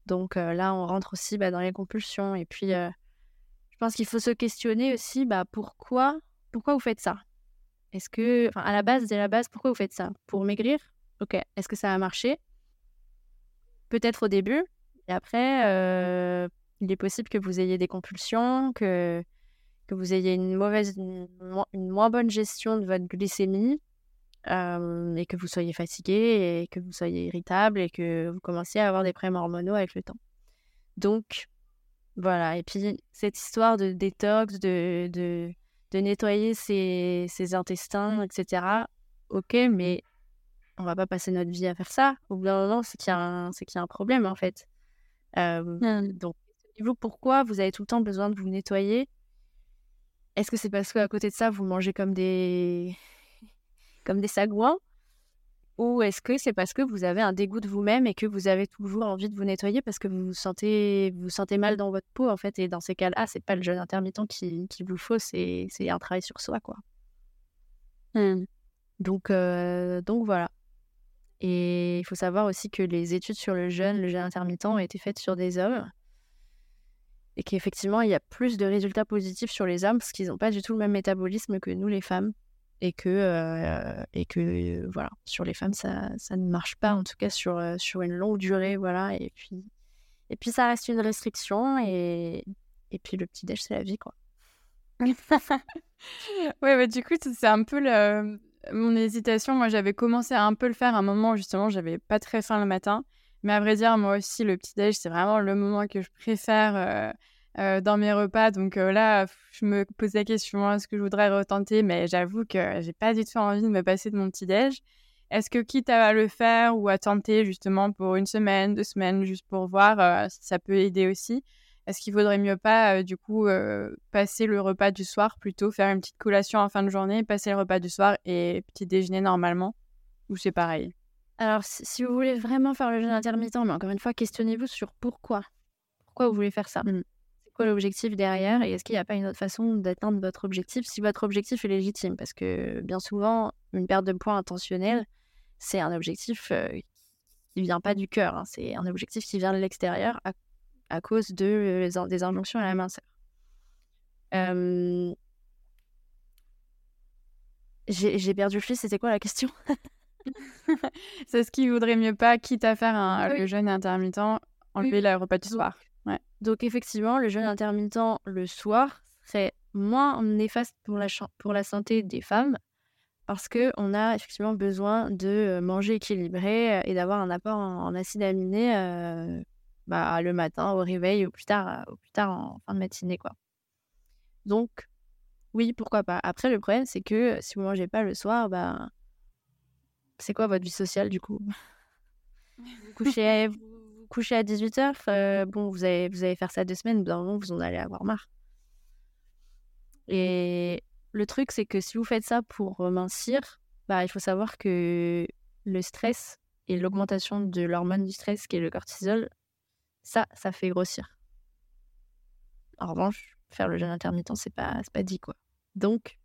Donc là, on rentre aussi bah, dans les compulsions. Et puis, je pense qu'il faut se questionner aussi bah, pourquoi, pourquoi vous faites ça? Est-ce que, à la base, dès la base, pourquoi vous faites ça? Pour maigrir? Ok. Est-ce que ça a marché? Peut-être au début. Et après, euh, il est possible que vous ayez des compulsions, que, que vous ayez une mauvaise, une, moins bonne gestion de votre glycémie, euh, et que vous soyez fatigué, et que vous soyez irritable, et que vous commenciez à avoir des problèmes hormonaux avec le temps. Donc, voilà. Et puis, cette histoire de détox, de, de de nettoyer ses, intestins, etc. Ok, mais on va pas passer notre vie à faire ça. Au bout d'un moment, c'est qu'il y, a un, y a un problème, en fait. Mmh. Donc, vous pourquoi vous avez tout le temps besoin de vous nettoyer Est-ce que c'est parce qu'à côté de ça, vous mangez comme des, comme des sagouins? Ou est-ce que c'est parce que vous avez un dégoût de vous-même et que vous avez toujours envie de vous nettoyer parce que vous vous sentez, vous, sentez mal dans votre peau, en fait Et dans ces cas-là, c'est pas le jeûne intermittent qui, qui vous faut, c'est un travail sur soi, quoi. Mmh. Donc, euh, donc voilà. Et il faut savoir aussi que les études sur le jeûne, le jeûne intermittent, ont été faites sur des hommes. Et qu'effectivement, il y a plus de résultats positifs sur les hommes parce qu'ils n'ont pas du tout le même métabolisme que nous, les femmes. Et que, et que voilà, sur les femmes, ça, ça ne marche pas, en tout cas sur, sur une longue durée. Voilà, et, puis, et puis, ça reste une restriction. Et, et puis, le petit-déj, c'est la vie, quoi. ouais, bah, du coup, c'est un peu mon hésitation. Moi, j'avais commencé à un peu le faire à un moment où justement, j'avais pas très faim le matin. Mais à vrai dire, moi aussi, le petit-déj, c'est vraiment le moment que je préfère euh, euh, dans mes repas. Donc euh, là, je me pose la question est-ce que je voudrais retenter Mais j'avoue que j'ai pas du tout envie de me passer de mon petit-déj. Est-ce que quitte à le faire ou à tenter justement pour une semaine, deux semaines, juste pour voir si ça peut aider aussi, est-ce qu'il vaudrait mieux pas, du coup, passer le repas du soir plutôt, faire une petite collation en fin de journée, passer le repas du soir et petit déjeuner normalement Ou c'est pareil? Alors, si, vous voulez vraiment faire le jeûne intermittent, mais encore une fois, questionnez-vous sur pourquoi? Pourquoi vous voulez faire ça? Mmh. Quoi l'objectif derrière Et est-ce qu'il n'y a pas une autre façon d'atteindre votre objectif si votre objectif est légitime? Parce que bien souvent, une perte de poids intentionnelle, c'est un objectif qui vient pas du cœur. Hein. C'est un objectif qui vient de l'extérieur à à cause de, des injonctions à la minceur. J'ai perdu le fil, c'était quoi la question? C'est ce qui vaudrait mieux pas, quitte à faire un, le jeûne intermittent, enlever le repas du soir. Ouais. Donc effectivement, le jeûne intermittent le soir serait moins néfaste pour la, pour la santé des femmes parce qu'on a effectivement besoin de manger équilibré et d'avoir un apport en, acides aminés bah, le matin au réveil ou plus tard, plus tard en fin de matinée. quoi. Donc, oui, pourquoi pas. Après, le problème, c'est que si vous mangez pas le soir, bah, c'est quoi votre vie sociale du coup? Vous couchez, vous couchez à 18h, euh, bon, vous allez, vous allez faire ça deux semaines, d'un moment, vous en allez avoir marre. Et le truc, c'est que si vous faites ça pour mincir, bah, il faut savoir que le stress et l'augmentation de l'hormone du stress, qui est le cortisol, ça, ça fait grossir. En revanche, faire le jeûne intermittent, c'est pas, pas dit quoi. Donc,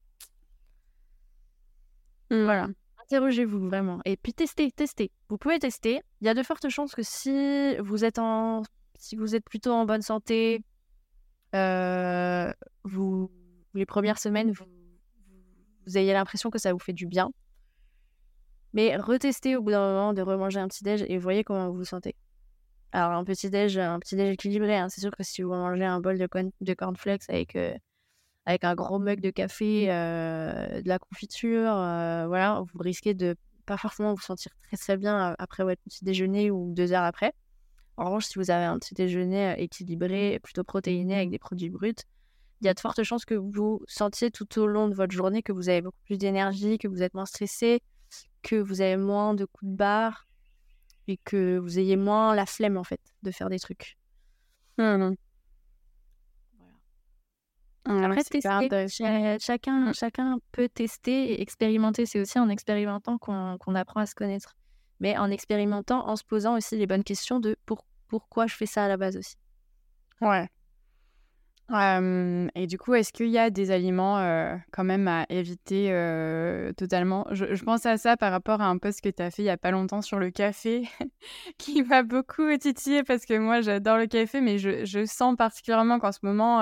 mmh. voilà. Interrogez-vous vraiment. Et puis testez, testez. Vous pouvez tester. Il y a de fortes chances que si vous êtes en, si vous êtes plutôt en bonne santé, euh, vous, les premières semaines, vous, vous ayez l'impression que ça vous fait du bien. Mais retestez au bout d'un moment de remanger un petit déj et voyez comment vous vous sentez. Alors, un petit déj, un petit déj équilibré, hein. c'est sûr que si vous mangez un bol de, de cornflakes avec, euh, avec un gros mug de café, euh, de la confiture, euh, voilà, vous risquez de pas forcément vous sentir très très bien après votre petit déjeuner ou deux heures après. En revanche, si vous avez un petit déjeuner équilibré, plutôt protéiné avec des produits bruts, il y a de fortes chances que vous sentiez tout au long de votre journée que vous avez beaucoup plus d'énergie, que vous êtes moins stressé, que vous avez moins de coups de barre, et que vous ayez moins la flemme en fait de faire des trucs. Mmh Après, tester, chacun, chacun peut tester et expérimenter. C'est aussi en expérimentant qu'on apprend à se connaître. Mais en expérimentant, en se posant aussi les bonnes questions de pour, pourquoi je fais ça à la base aussi. Ouais et du coup, est-ce qu'il y a des aliments quand même à éviter totalement? Je, pense à ça par rapport à un post que tu as fait il y a pas longtemps sur le café, qui m'a beaucoup titillé parce que moi j'adore le café, mais je, je sens particulièrement qu'en ce moment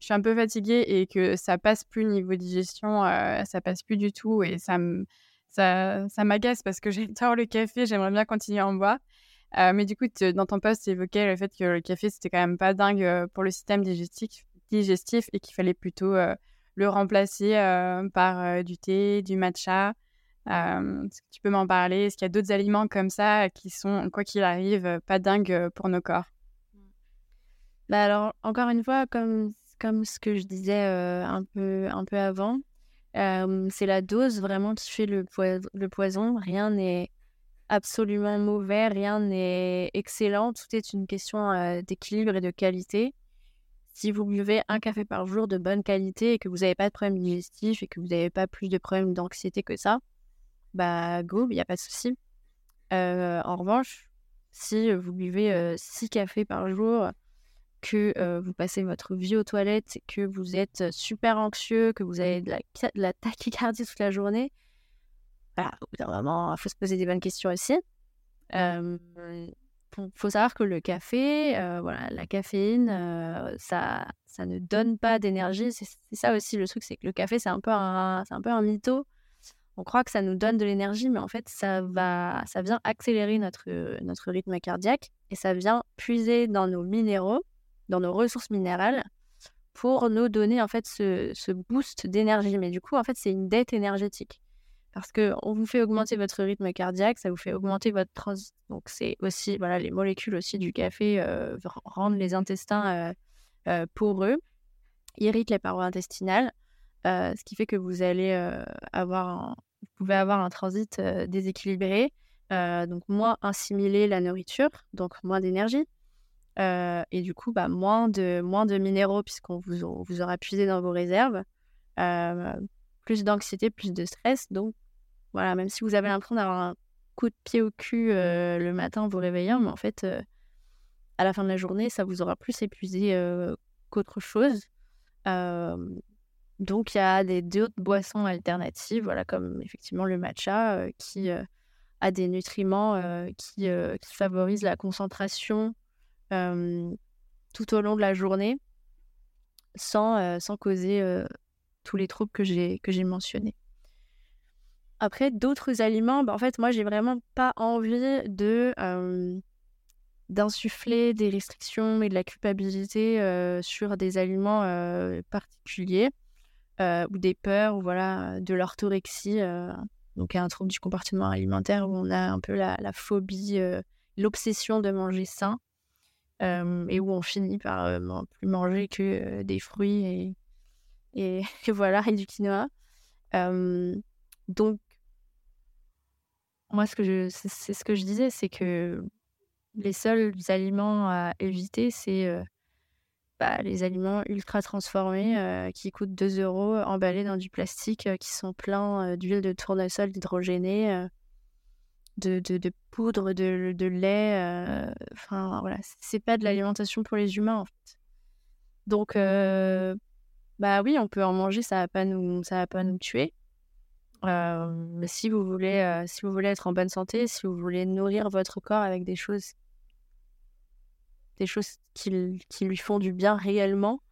je suis un peu fatiguée et que ça passe plus niveau digestion, ça passe plus du tout et ça ça, ça m'agace parce que j'adore le café, j'aimerais bien continuer à en boire. Euh, mais du coup, dans ton post, tu évoquais le fait que le café, c'était quand même pas dingue euh, pour le système digestif, digestif et qu'il fallait plutôt euh, le remplacer par du thé, du matcha. est-ce que tu peux m'en parler? Est-ce qu'il y a d'autres aliments comme ça qui sont, quoi qu'il arrive, pas dingues pour nos corps? Bah alors, encore une fois, comme, comme ce que je disais un, peu, un peu avant, c'est la dose vraiment qui fait le, poison. Rien n'est absolument mauvais, rien n'est excellent, tout est une question euh, d'équilibre et de qualité. Si vous buvez un café par jour de bonne qualité et que vous n'avez pas de problème digestif et que vous n'avez pas plus de problèmes d'anxiété que ça, bah go, il n'y a pas de souci. Euh, en revanche, si vous buvez euh, six cafés par jour, que vous passez votre vie aux toilettes, que vous êtes super anxieux, que vous avez de la, tachycardie toute la journée, il faut se poser des bonnes questions aussi. faut savoir que le café, voilà, la caféine, ça, ça ne donne pas d'énergie. C'est ça aussi le truc, c'est que le café, c'est un peu un, un peu un mytho. On croit que ça nous donne de l'énergie, mais en fait, ça va, ça vient accélérer notre, notre rythme cardiaque et ça vient puiser dans nos minéraux, dans nos ressources minérales, pour nous donner en fait ce, boost d'énergie. Mais du coup, en fait, c'est une dette énergétique parce qu'on vous fait augmenter votre rythme cardiaque, ça vous fait augmenter votre transit. Donc c'est aussi, voilà, les molécules aussi du café euh, rendent les intestins euh, euh, poreux, irritent les parois intestinales, ce qui fait que vous allez avoir, vous pouvez avoir un transit déséquilibré, donc moins assimiler la nourriture, donc moins d'énergie. Et du coup, bah, moins, de, moins de minéraux puisqu'on vous, vous aura puisé dans vos réserves plus d'anxiété, plus de stress. Donc, voilà, même si vous avez l'impression d'avoir un coup de pied au cul euh, le matin en vous réveillant, mais en fait, euh, à la fin de la journée, ça vous aura plus épuisé euh, qu'autre chose. donc, il y a des d'autres boissons alternatives, voilà, comme effectivement le matcha, qui a des nutriments qui, qui, favorisent la concentration tout au long de la journée sans, sans causer tous les troubles que j'ai mentionnés. Après, d'autres aliments, bah, en fait, moi, j'ai vraiment pas envie de d'insuffler des restrictions et de la culpabilité sur des aliments particuliers ou des peurs ou voilà de l'orthorexie, donc un trouble du comportement alimentaire où on a un peu la phobie, l'obsession de manger sain et où on finit par plus manger que des fruits et, et, voilà, et du quinoa. donc, moi, ce que je, c'est ce que je disais, c'est que les seuls aliments à éviter, c'est bah, les aliments ultra transformés qui coûtent 2 euros, emballés dans du plastique, qui sont pleins d'huile de tournesol hydrogénée, de, de, de, poudre, de, de lait. Enfin, voilà, c'est pas de l'alimentation pour les humains, en fait. Donc, bah oui, on peut en manger, ça va pas nous, ça va pas nous tuer. mais si vous voulez, si vous voulez être en bonne santé, si vous voulez nourrir votre corps avec des choses, des choses qui, qui lui font du bien réellement,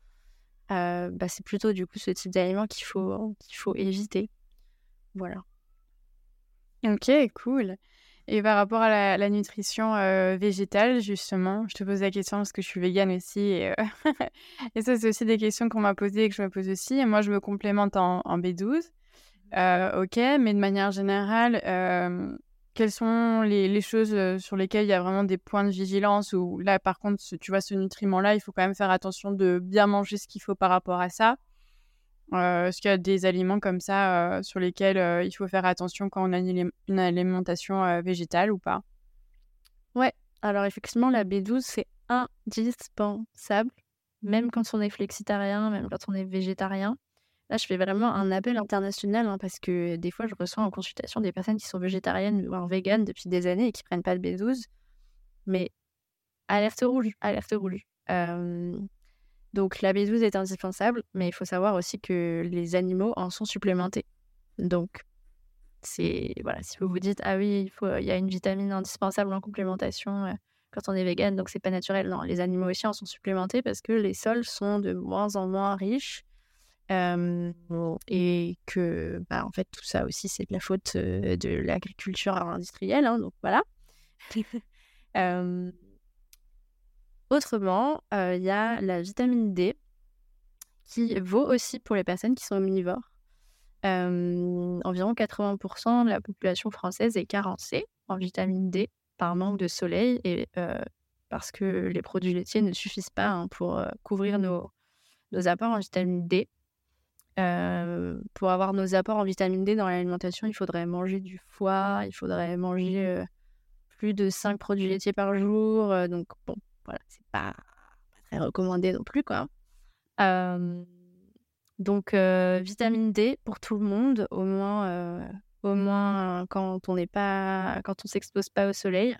bah c'est plutôt du coup ce type d'aliment qu'il faut, qu'il faut éviter. Voilà. Ok, cool. Et par rapport à la, nutrition euh, végétale, justement, je te pose la question parce que je suis végane aussi. Et, euh, et ça, c'est aussi des questions qu'on m'a posées et que je me pose aussi. Et moi, je me complémente en, B12. Euh, ok, mais de manière générale, quelles sont les, les, choses sur lesquelles il y a vraiment des points de vigilance Ou là, par contre, tu vois, ce nutriment-là, il faut quand même faire attention de bien manger ce qu'il faut par rapport à ça. Euh, est-ce qu'il y a des aliments comme ça euh, sur lesquels euh, il faut faire attention quand on a une, alimentation végétale ou pas? Ouais, alors effectivement, la B12, c'est indispensable, même quand on est flexitarien, même quand on est végétarien. Là, je fais vraiment un appel international hein, parce que des fois, je reçois en consultation des personnes qui sont végétariennes ou véganes depuis des années et qui prennent pas de B12. Mais alerte rouge, alerte rouge. Donc la B12 est indispensable, mais il faut savoir aussi que les animaux en sont supplémentés. Donc c'est voilà, si vous vous dites ah oui, il faut il y a une vitamine indispensable en complémentation euh, quand on est vegan, donc c'est pas naturel. Non, les animaux aussi en sont supplémentés parce que les sols sont de moins en moins riches. et que bah, en fait tout ça aussi c'est de la faute euh, de l'agriculture industrielle hein, donc voilà Autrement, euh, il y a la vitamine D qui vaut aussi pour les personnes qui sont omnivores. environ 80% de la population française est carencée en vitamine D par manque de soleil et parce que les produits laitiers ne suffisent pas hein, pour couvrir nos, nos, apports en vitamine D. pour avoir nos apports en vitamine D dans l'alimentation, il faudrait manger du foie, il faudrait manger plus de 5 produits laitiers par jour. donc, bon, voilà, c'est pas, très recommandé non plus, donc, vitamine D pour tout le monde, au moins, quand on n'est pas, quand on s'expose pas au soleil.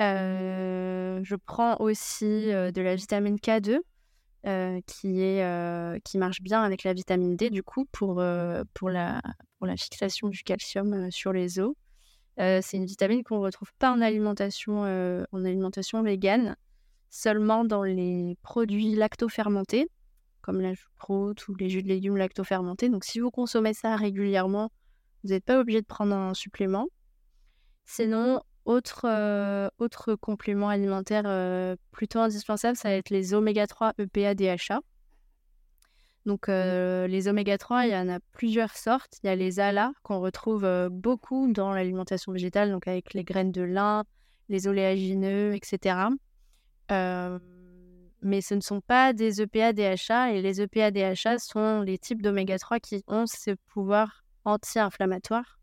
je prends aussi de la vitamine K2 qui, marche bien avec la vitamine D du coup pour la fixation du calcium sur les os. C'est une vitamine qu'on ne retrouve pas en alimentation, en alimentation végane, seulement dans les produits lactofermentés, comme la choucroute ou les jus de légumes lactofermentés. Donc, si vous consommez ça régulièrement, vous n'êtes pas obligé de prendre un supplément. Sinon, autre, autre complément alimentaire plutôt indispensable, ça va être les oméga 3 EPA DHA. Donc, mmh. les oméga 3, il y en a plusieurs sortes. Il y a les ALA qu'on retrouve beaucoup dans l'alimentation végétale, donc avec les graines de lin, les oléagineux, etc. mais ce ne sont pas des EPA DHA et les EPA DHA sont les types d'oméga 3 qui ont ce pouvoir anti-inflammatoire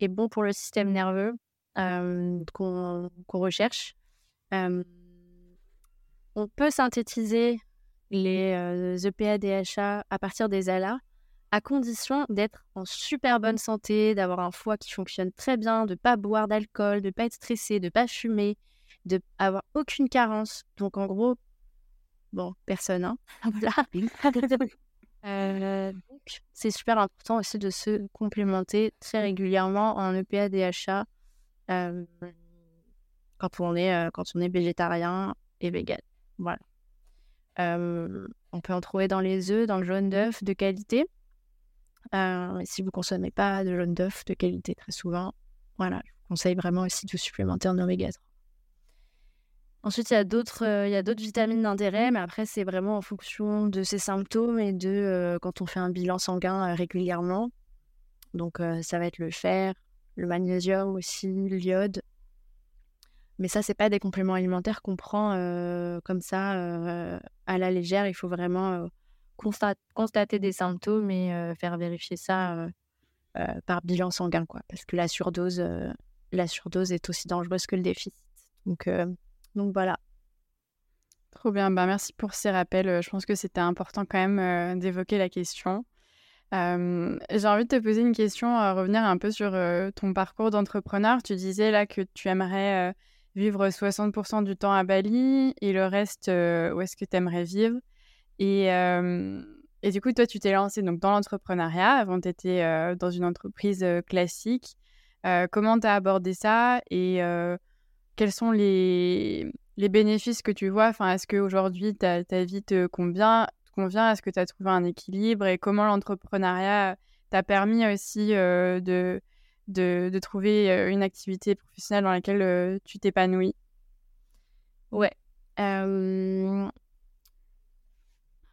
et bon pour le système nerveux qu'on recherche. on peut synthétiser les EPA DHA à partir des ALA à condition d'être en super bonne santé, d'avoir un foie qui fonctionne très bien, de ne pas boire d'alcool, de ne pas être stressé, de ne pas fumer, de avoir aucune carence. Donc en gros, bon, personne, hein. voilà. donc c'est super important aussi de se complémenter très régulièrement en EPA DHA quand on est quand on est végétarien et vegan. Voilà on peut en trouver dans les œufs, dans le jaune d'œuf de qualité. si vous ne consommez pas de jaune d'œuf de qualité très souvent, voilà, je vous conseille vraiment aussi de supplémenter en oméga 3. Ensuite, il y a d'autres, il y a d'autres vitamines d'intérêt, mais après, c'est vraiment en fonction de ses symptômes et de quand on fait un bilan sanguin régulièrement. Donc, ça va être le fer, le magnésium aussi, l'iode, mais ça, c'est pas des compléments alimentaires qu'on prend comme ça à la légère. Il faut vraiment constater des symptômes et faire vérifier ça par bilan sanguin, quoi. Parce que la surdose, la surdose est aussi dangereuse que le déficit. Donc, donc voilà. Trop bien. Bah, merci pour ces rappels. Je pense que c'était important quand même d'évoquer la question. J'ai envie de te poser une question, revenir un peu sur ton parcours d'entrepreneur. Tu disais là que tu aimerais vivre 60% du temps à Bali et le reste, euh, où est-ce que tu aimerais vivre? Et, euh, et, du coup, toi, tu t'es lancé donc, dans l'entrepreneuriat. Avant, tu étais euh, dans une entreprise classique. comment tu as abordé ça? Et quels sont les, les bénéfices que tu vois? Enfin, Est-ce qu'aujourd'hui, ta, ta vie te convient, te convient? Est-ce que tu as trouvé un équilibre? Et comment l'entrepreneuriat t'a permis aussi de de, trouver une activité professionnelle dans laquelle tu t'épanouis? Ouais.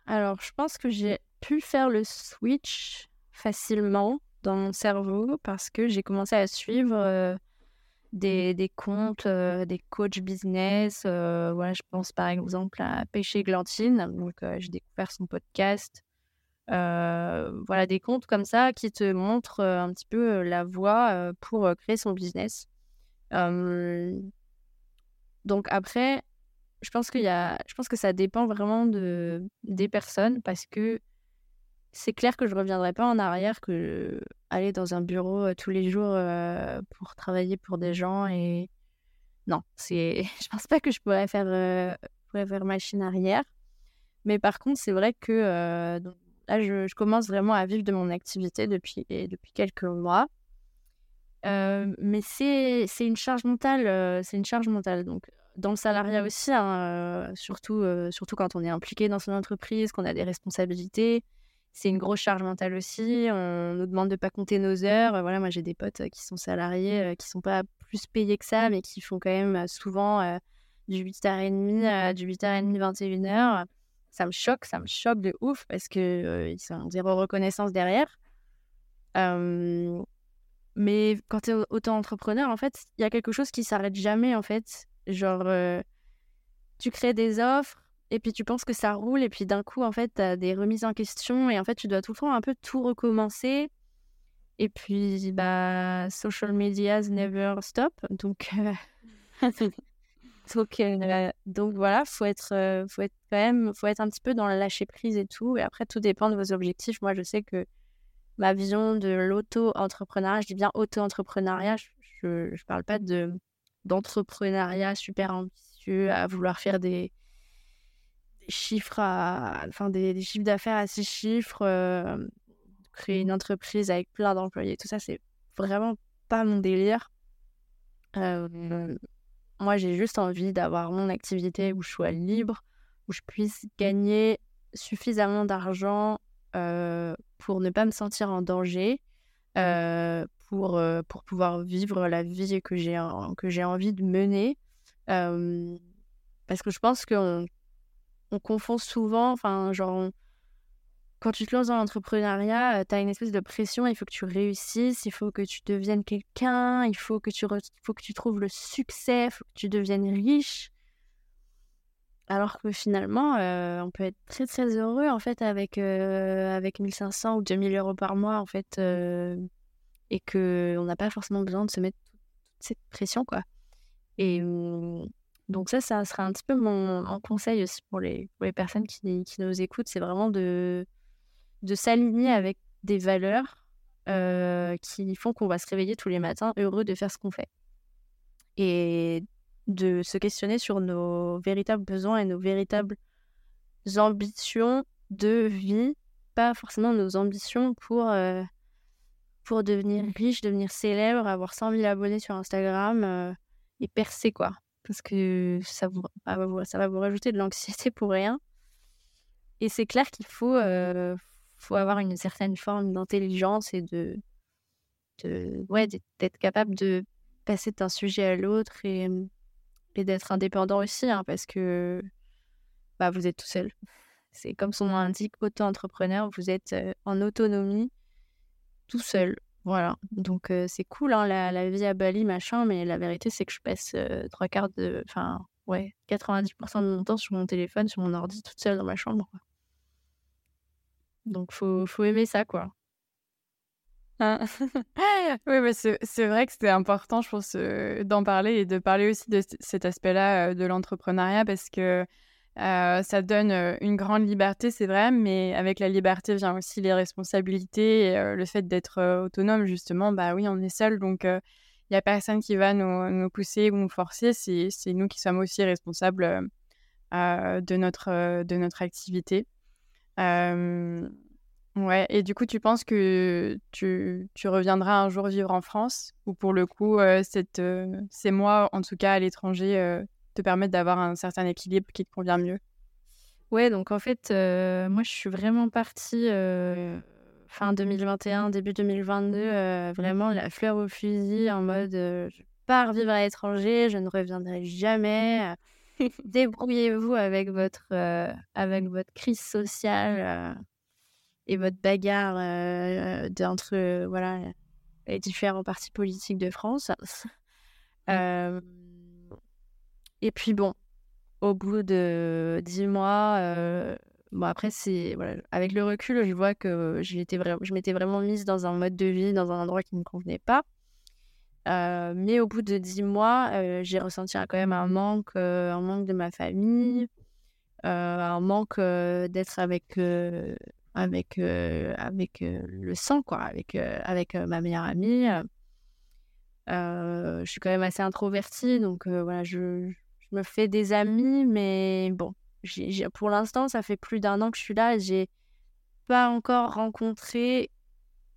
Alors, je pense que j'ai pu faire le switch facilement dans mon cerveau parce que j'ai commencé à suivre des, des, comptes, des coachs business. voilà, je pense par exemple à Péché Glantine. Donc, j'ai découvert son podcast voilà, des comptes comme ça qui te montrent un petit peu la voie pour créer son business. donc après, je pense y a, je pense que ça dépend vraiment de, des personnes parce que c'est clair que je reviendrai pas en arrière que aller dans un bureau tous les jours pour travailler pour des gens et non, c'est, je pense pas que je pourrais faire, pourrais faire machine arrière. Mais par contre, c'est vrai que là, je, commence vraiment à vivre de mon activité depuis, depuis quelques mois. Euh, mais c'est une charge mentale, euh, c'est une charge mentale. Donc, dans le salariat aussi, hein, euh, surtout, surtout quand on est impliqué dans son entreprise, qu'on a des responsabilités, c'est une grosse charge mentale aussi. On nous demande de pas compter nos heures. Voilà, moi j'ai des potes qui sont salariés, qui sont pas plus payés que ça, mais qui font quand même souvent du 8h30, du 8h30, 21h ça me choque, ça me choque de ouf parce que euh, ils sont zéro reconnaissance derrière. mais quand tu es auto-entrepreneur, en fait, il y a quelque chose qui s'arrête jamais, en fait. Genre, euh, tu crées des offres et puis tu penses que ça roule et puis d'un coup, en fait, tu as des remises en question et en fait, tu dois tout le temps un peu tout recommencer. Et puis, bah, social medias never stop. Donc, euh, Donc, euh, donc voilà, faut être, euh, faut être quand même, faut être un petit peu dans le lâcher prise et tout. Et après, tout dépend de vos objectifs. Moi, je sais que ma vision de l'auto-entrepreneuriat, je dis bien auto-entrepreneuriat, je, je, parle pas de d'entrepreneuriat super ambitieux à vouloir faire des, chiffres, enfin des, chiffres d'affaires à six chiffres, euh, créer une entreprise avec plein d'employés, tout ça, c'est vraiment pas mon délire. Moi, j'ai juste envie d'avoir mon activité où je sois libre, où je puisse gagner suffisamment d'argent pour ne pas me sentir en danger, pour, pour pouvoir vivre la vie que j'ai, que j'ai envie de mener. parce que je pense qu'on on confond souvent, enfin, genre, quand tu te lances dans l'entrepreneuriat, euh, tu as une espèce de pression, il faut que tu réussisses, il faut que tu deviennes quelqu'un, il faut que tu, faut que tu trouves le succès, il faut que tu deviennes riche. Alors que finalement, euh, on peut être très très heureux en fait avec, euh, avec 1500 ou 2000 euros par mois en fait et qu'on n'a pas forcément besoin de se mettre toute cette pression quoi. Et mmh, donc ça, ça sera un petit peu mon, conseil aussi pour les, pour les personnes qui, qui nous écoutent, c'est vraiment de de s'aligner avec des valeurs euh, qui font qu'on va se réveiller tous les matins heureux de faire ce qu'on fait. Et de se questionner sur nos véritables besoins et nos véritables ambitions de vie, pas forcément nos ambitions pour, euh, pour devenir riche, devenir célèbre, avoir 100 000 abonnés sur Instagram euh, et percer quoi. Parce que ça, vous, ça va vous rajouter de l'anxiété pour rien. Et c'est clair qu'il faut, faut avoir une certaine forme d'intelligence et de, ouais, d'être capable de passer d'un sujet à l'autre et, d'être indépendant aussi, hein, parce que bah, vous êtes tout seul. C'est comme son nom indique, auto-entrepreneur, vous êtes en autonomie tout seul. Voilà, donc c'est cool hein, la, la, vie à Bali, machin, mais la vérité c'est que je passe trois quarts de. Enfin, ouais, 90% de mon temps sur mon téléphone, sur mon ordi, toute seule dans ma chambre. Donc, faut, faut aimer ça, quoi. Ah. oui, mais c'est vrai que c'était important, je pense, euh, d'en parler et de parler aussi de cet aspect-là euh, de l'entrepreneuriat parce que euh, ça donne une grande liberté, c'est vrai, mais avec la liberté vient aussi les responsabilités et le fait d'être autonome, justement. Bah oui, on est seul, donc il n'y a personne qui va nous, pousser ou nous forcer. C'est nous qui sommes aussi responsables de, notre, de notre activité ouais, et du coup, tu penses que tu, tu, reviendras un jour vivre en France ou pour le coup, cette, ces mois, en tout cas à l'étranger, te permettent d'avoir un certain équilibre qui te convient mieux? Ouais, donc en fait, moi, je suis vraiment partie fin 2021, début 2022, vraiment la fleur au fusil en mode je pars vivre à l'étranger, je ne reviendrai jamais. Débrouillez-vous avec votre, euh, avec votre crise sociale euh, et votre bagarre euh, entre voilà, les différents partis politiques de France. Et puis bon, au bout de dix mois, bon après c'est voilà, avec le recul, je vois que je m'étais vraiment mise dans un mode de vie, dans un endroit qui ne me convenait pas. Euh, mais au bout de dix mois, euh, j'ai ressenti quand même un manque, euh, un manque de ma famille, un manque d'être avec, avec, avec le sang, quoi, avec, avec ma meilleure amie. je suis quand même assez introvertie, donc voilà, je, me fais des amis, mais bon, pour l'instant, ça fait plus d'un an que je suis là et j'ai pas encore rencontré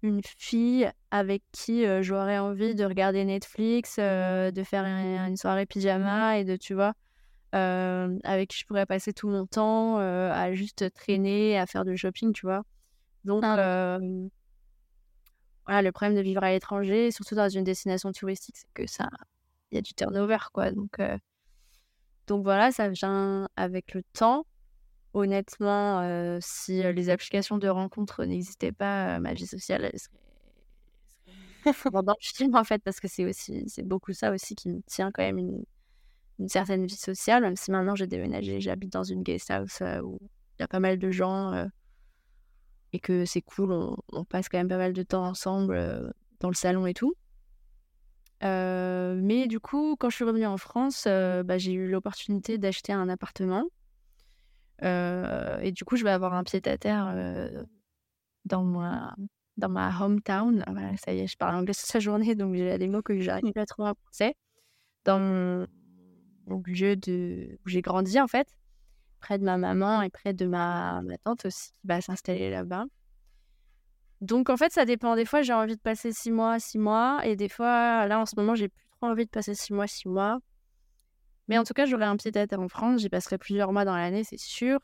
une fille avec qui j'aurais envie de regarder Netflix, de faire une, soirée pyjama et de, tu vois, avec qui je pourrais passer tout mon temps à juste traîner, à faire du shopping, tu vois. Donc, ah voilà, le problème de vivre à l'étranger, surtout dans une destination touristique, c'est que ça, il y a du turnover, quoi. Donc, donc voilà, ça vient avec le temps. Honnêtement, euh, si euh, les applications de rencontres n'existaient pas, euh, ma vie sociale serait, dans le film en fait, parce que c'est aussi, c'est beaucoup ça aussi qui me tient quand même une, certaine vie sociale, même si maintenant j'ai déménagé, j'habite dans une guest house où il y a pas mal de gens et que c'est cool, on, passe quand même pas mal de temps ensemble dans le salon et tout. mais du coup, quand je suis revenue en France, bah, j'ai eu l'opportunité d'acheter un appartement et du coup, je vais avoir un pied-à-terre euh, dans, ma, dans ma hometown. Ah, voilà, ça y est, je parle anglais toute la journée, donc j'ai des mots que j'arrive pas à trouver en français. Dans mon, lieu de, où j'ai grandi, en fait, près de ma maman et près de ma, ma tante aussi, qui va s'installer là-bas. Donc, en fait, ça dépend. Des fois, j'ai envie de passer six mois, six mois. Et des fois, là, en ce moment, j'ai plus trop envie de passer six mois, six mois. Mais en tout cas, j'aurai un pied à terre en France. J'y passerai plusieurs mois dans l'année, c'est sûr.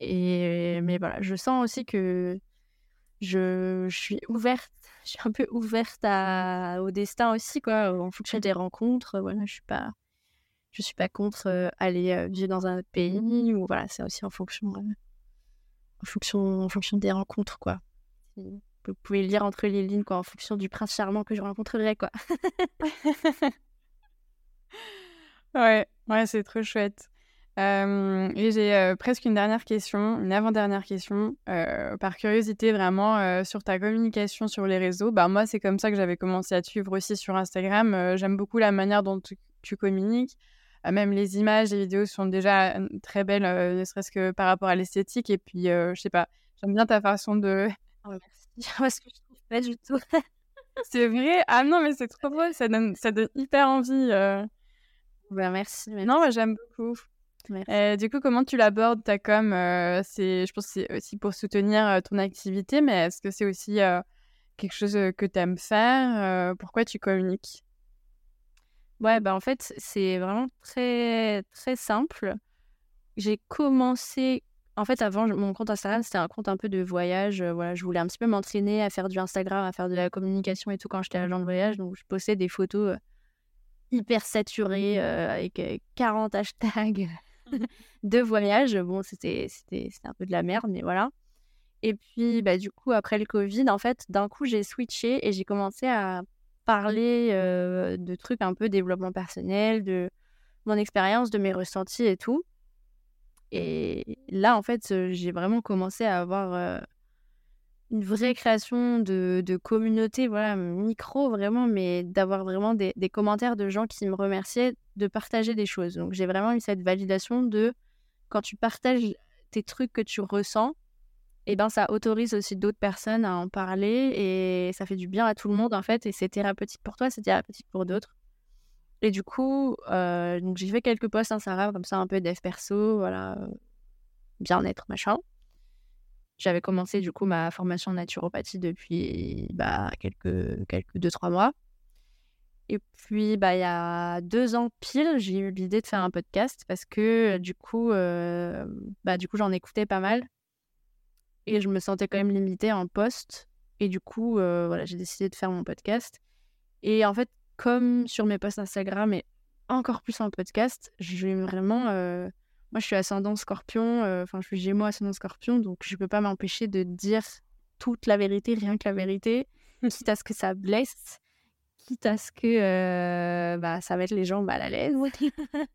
Et mais voilà, je sens aussi que je, je suis ouverte. Je suis un peu ouverte à, au destin aussi, quoi, en fonction des rencontres. Voilà, je suis pas, je suis pas contre aller vivre dans un autre pays. Ou voilà, c'est aussi en fonction, en fonction, en fonction des rencontres, quoi. Vous pouvez lire entre les lignes, quoi, en fonction du prince charmant que je rencontrerai, quoi. ouais, ouais, c'est trop chouette et j'ai presque une dernière question, une avant-dernière question, par curiosité vraiment sur ta communication sur les réseaux. Bah, moi, c'est comme ça que j'avais commencé à te suivre aussi sur Instagram. J'aime beaucoup la manière dont tu, communiques. même les images, les vidéos sont déjà très belles, ne serait-ce que par rapport à l'esthétique. Et puis, je sais pas, j'aime bien ta façon de. Oh, merci. Parce que je trouve pas du tout. c'est vrai? Ah non, mais c'est trop beau, ça donne, ça donne hyper envie. Bah, merci, merci. Non, j'aime beaucoup. Euh, du coup, comment tu l'abordes ta com c'est, Je pense que c'est aussi pour soutenir ton activité, mais est-ce que c'est aussi quelque chose que tu aimes faire Pourquoi tu communiques? Ouais, bah en fait, c'est vraiment très, très simple. J'ai commencé. En fait, avant, mon compte Instagram, c'était un compte un peu de voyage. voilà, je voulais un petit peu m'entraîner à faire du Instagram, à faire de la communication et tout quand j'étais agent de voyage. Donc, je postais des photos hyper saturées avec 40 hashtags de voyage. Bon, c'était un peu de la merde, mais voilà. Et puis, bah, du coup, après le Covid, en fait, d'un coup, j'ai switché et j'ai commencé à parler de trucs un peu développement personnel, de mon expérience, de mes ressentis et tout. Et là, en fait, j'ai vraiment commencé à avoir une vraie création de, de communauté, voilà, micro vraiment, mais d'avoir vraiment des, des, commentaires de gens qui me remerciaient de partager des choses. Donc j'ai vraiment eu cette validation de quand tu partages tes trucs que tu ressens, et eh ben ça autorise aussi d'autres personnes à en parler et ça fait du bien à tout le monde en fait et c'est thérapeutique pour toi, c'est thérapeutique pour d'autres. Et du coup, euh, j'ai fait quelques posts Instagram comme ça un peu dev perso, voilà, bien-être machin. J'avais commencé du coup ma formation en naturopathie depuis bah, quelques, quelques deux, trois mois. Et puis, bah, il y a deux ans pile, j'ai eu l'idée de faire un podcast parce que du coup, euh, bah, du coup j'en écoutais pas mal. Et je me sentais quand même limitée en post. Et du coup, euh, voilà, j'ai décidé de faire mon podcast. Et en fait, comme sur mes posts Instagram et encore plus en podcast, j'ai vraiment euh, moi, je suis ascendant scorpion, euh, enfin, je suis gémeaux ascendant scorpion, donc je peux pas m'empêcher de dire toute la vérité, rien que la vérité, quitte à ce que ça blesse, quitte à ce que euh, bah, ça mette les gens mal à l'aise.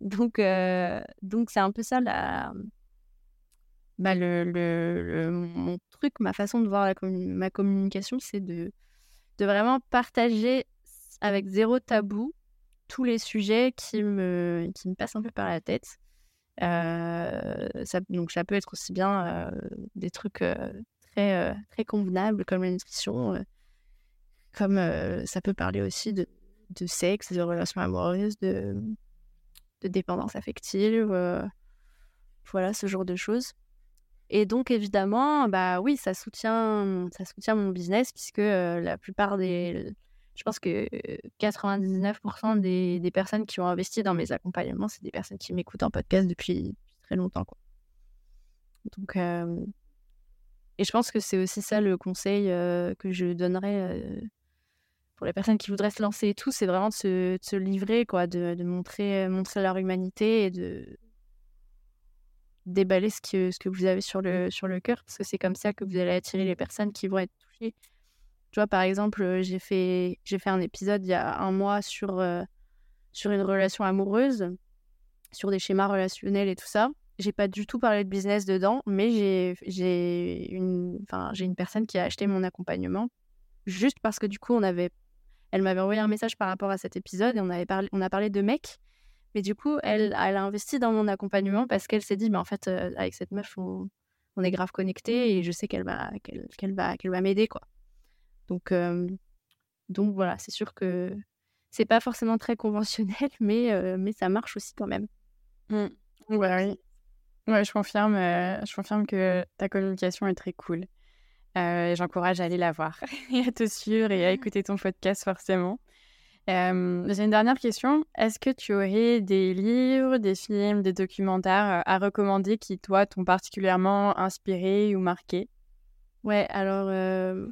donc, euh, donc c'est un peu ça la... Bah, le, le, mon truc, ma façon de voir ma communication, c'est de, de vraiment partager avec zéro tabou tous les sujets qui me, qui me passent un peu par la tête. Euh, donc ça peut être aussi bien euh, des trucs euh, très, très convenables comme la nutrition, comme ça peut parler aussi de, de, sexe, de relations amoureuses, de, de dépendance affective, voilà ce genre de choses. Et donc évidemment, bah oui, ça soutient, ça soutient mon business puisque la plupart des je pense que 99% des, personnes qui ont investi dans mes accompagnements, c'est des personnes qui m'écoutent en podcast depuis, très longtemps. Quoi. Donc, et je pense que c'est aussi ça le conseil que je donnerais pour les personnes qui voudraient se lancer et tout, c'est vraiment de se, se, livrer, quoi, de, de, montrer, montrer leur humanité et de déballer ce que, ce que vous avez sur le, sur le cœur, parce que c'est comme ça que vous allez attirer les personnes qui vont être touchées tu vois, par exemple, j'ai fait, j'ai fait un épisode il y a un mois sur, sur une relation amoureuse, sur des schémas relationnels et tout ça. J'ai pas du tout parlé de business dedans, mais j'ai, une, une personne qui a acheté mon accompagnement juste parce que du coup, on avait, elle m'avait envoyé un message par rapport à cet épisode et on, avait parlé, on a parlé de mec. Mais du coup, elle, elle a investi dans mon accompagnement parce qu'elle s'est dit, mais en fait, avec cette meuf, on, on, est grave connecté et je sais qu'elle va, qu'elle, qu'elle va, qu'elle va m'aider, quoi. Donc, donc voilà, c'est sûr que c'est pas forcément très conventionnel, mais, mais ça marche aussi quand même. Mmh. Ouais, ouais, je confirme, je confirme que ta communication est très cool. J'encourage à aller la voir et à te suivre et à écouter ton podcast forcément. Euh, j'ai une dernière question. Est-ce que tu aurais des livres, des films, des documentaires à recommander qui, toi, t'ont particulièrement inspiré ou marqué? Ouais, alors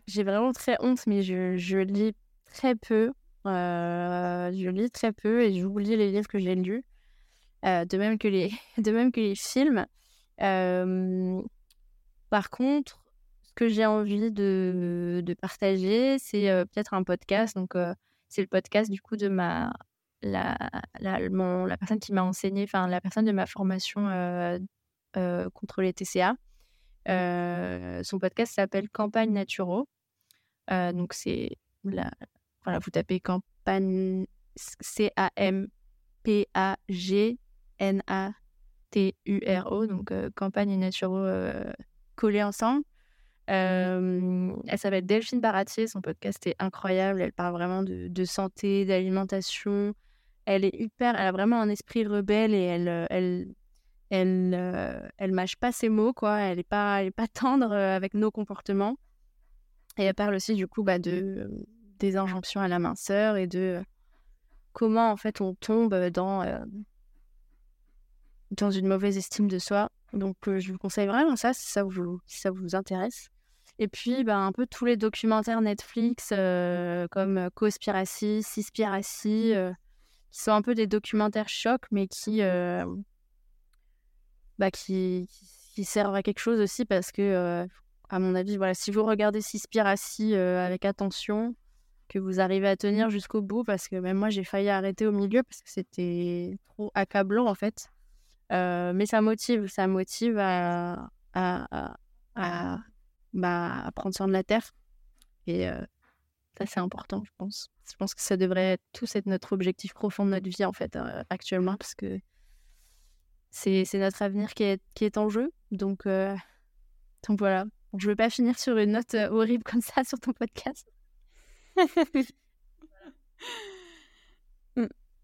j'ai vraiment très honte, mais je, je lis très peu. je lis très peu et j'oublie les livres que j'ai lus. de, même que les, de même que les films. par contre, ce que j'ai envie de, de partager, c'est peut-être un podcast. Donc, c'est le podcast du coup de ma la, la, la personne qui m'a enseigné, enfin la personne de ma formation contre les TCA. Son podcast s'appelle Campagne Naturo. donc c'est la, voilà, vous tapez campagne C-A-M-P-A-G-N-A-T-U-R-O, donc campagne et naturo collés ensemble. elle s'appelle Delphine Baratier, son podcast est incroyable, elle parle vraiment de, de santé, d'alimentation. Elle est hyper, elle a vraiment un esprit rebelle et elle, elle, elle, elle mâche pas ses mots, quoi. Elle est pas, elle est pas tendre avec nos comportements. Et elle parle aussi du coup bah, de des injonctions à la minceur et de comment en fait on tombe dans dans une mauvaise estime de soi. Donc je vous conseille vraiment ça si ça vous ça vous intéresse. Et puis bah, un peu tous les documentaires Netflix comme Cospiracy, Cispiracy, qui sont un peu des documentaires chocs mais qui bah, qui, qui servent à quelque chose aussi parce que à mon avis, voilà, si vous regardez Cispiracy avec attention, que vous arrivez à tenir jusqu'au bout, parce que même moi, j'ai failli arrêter au milieu parce que c'était trop accablant, en fait. mais ça motive, ça motive à, à, à, bah, prendre soin de la terre. Et ça, c'est important, je pense. Je pense que ça devrait tous être notre objectif profond de notre vie, en fait, actuellement, parce que c'est notre avenir qui est, qui est en jeu. Donc, donc voilà. Je ne veux pas finir sur une note horrible comme ça sur ton podcast.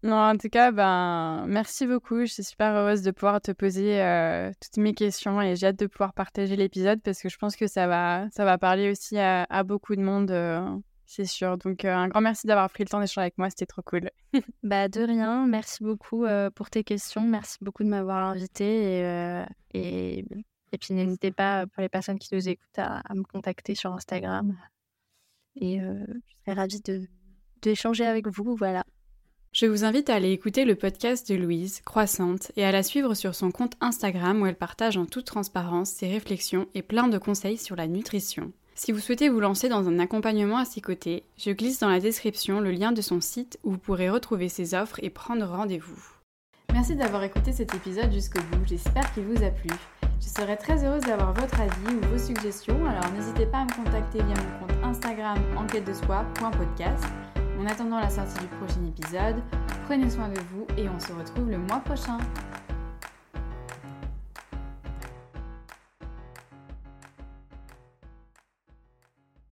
non, en tout cas, ben, merci beaucoup. Je suis super heureuse de pouvoir te poser toutes mes questions et j'ai hâte de pouvoir partager l'épisode parce que je pense que ça va, ça va parler aussi à, beaucoup de monde, c'est sûr. Donc, un grand merci d'avoir pris le temps d'échanger avec moi. C'était trop cool. bah, de rien. Merci beaucoup pour tes questions. Merci beaucoup de m'avoir invité et, et et puis n'hésitez pas, pour les personnes qui nous écoutent, à, me contacter sur Instagram. Et euh, je serais ravie de, d'échanger avec vous. Voilà. Je vous invite à aller écouter le podcast de Louise, Croissante, et à la suivre sur son compte Instagram où elle partage en toute transparence ses réflexions et plein de conseils sur la nutrition. Si vous souhaitez vous lancer dans un accompagnement à ses côtés, je glisse dans la description le lien de son site où vous pourrez retrouver ses offres et prendre rendez-vous. Merci d'avoir écouté cet épisode jusqu'au bout, j'espère qu'il vous a plu. Je serais très heureuse d'avoir votre avis ou vos suggestions, alors n'hésitez pas à me contacter via mon compte Instagram enquête de soi.podcast. En attendant la sortie du prochain épisode, prenez soin de vous et on se retrouve le mois prochain.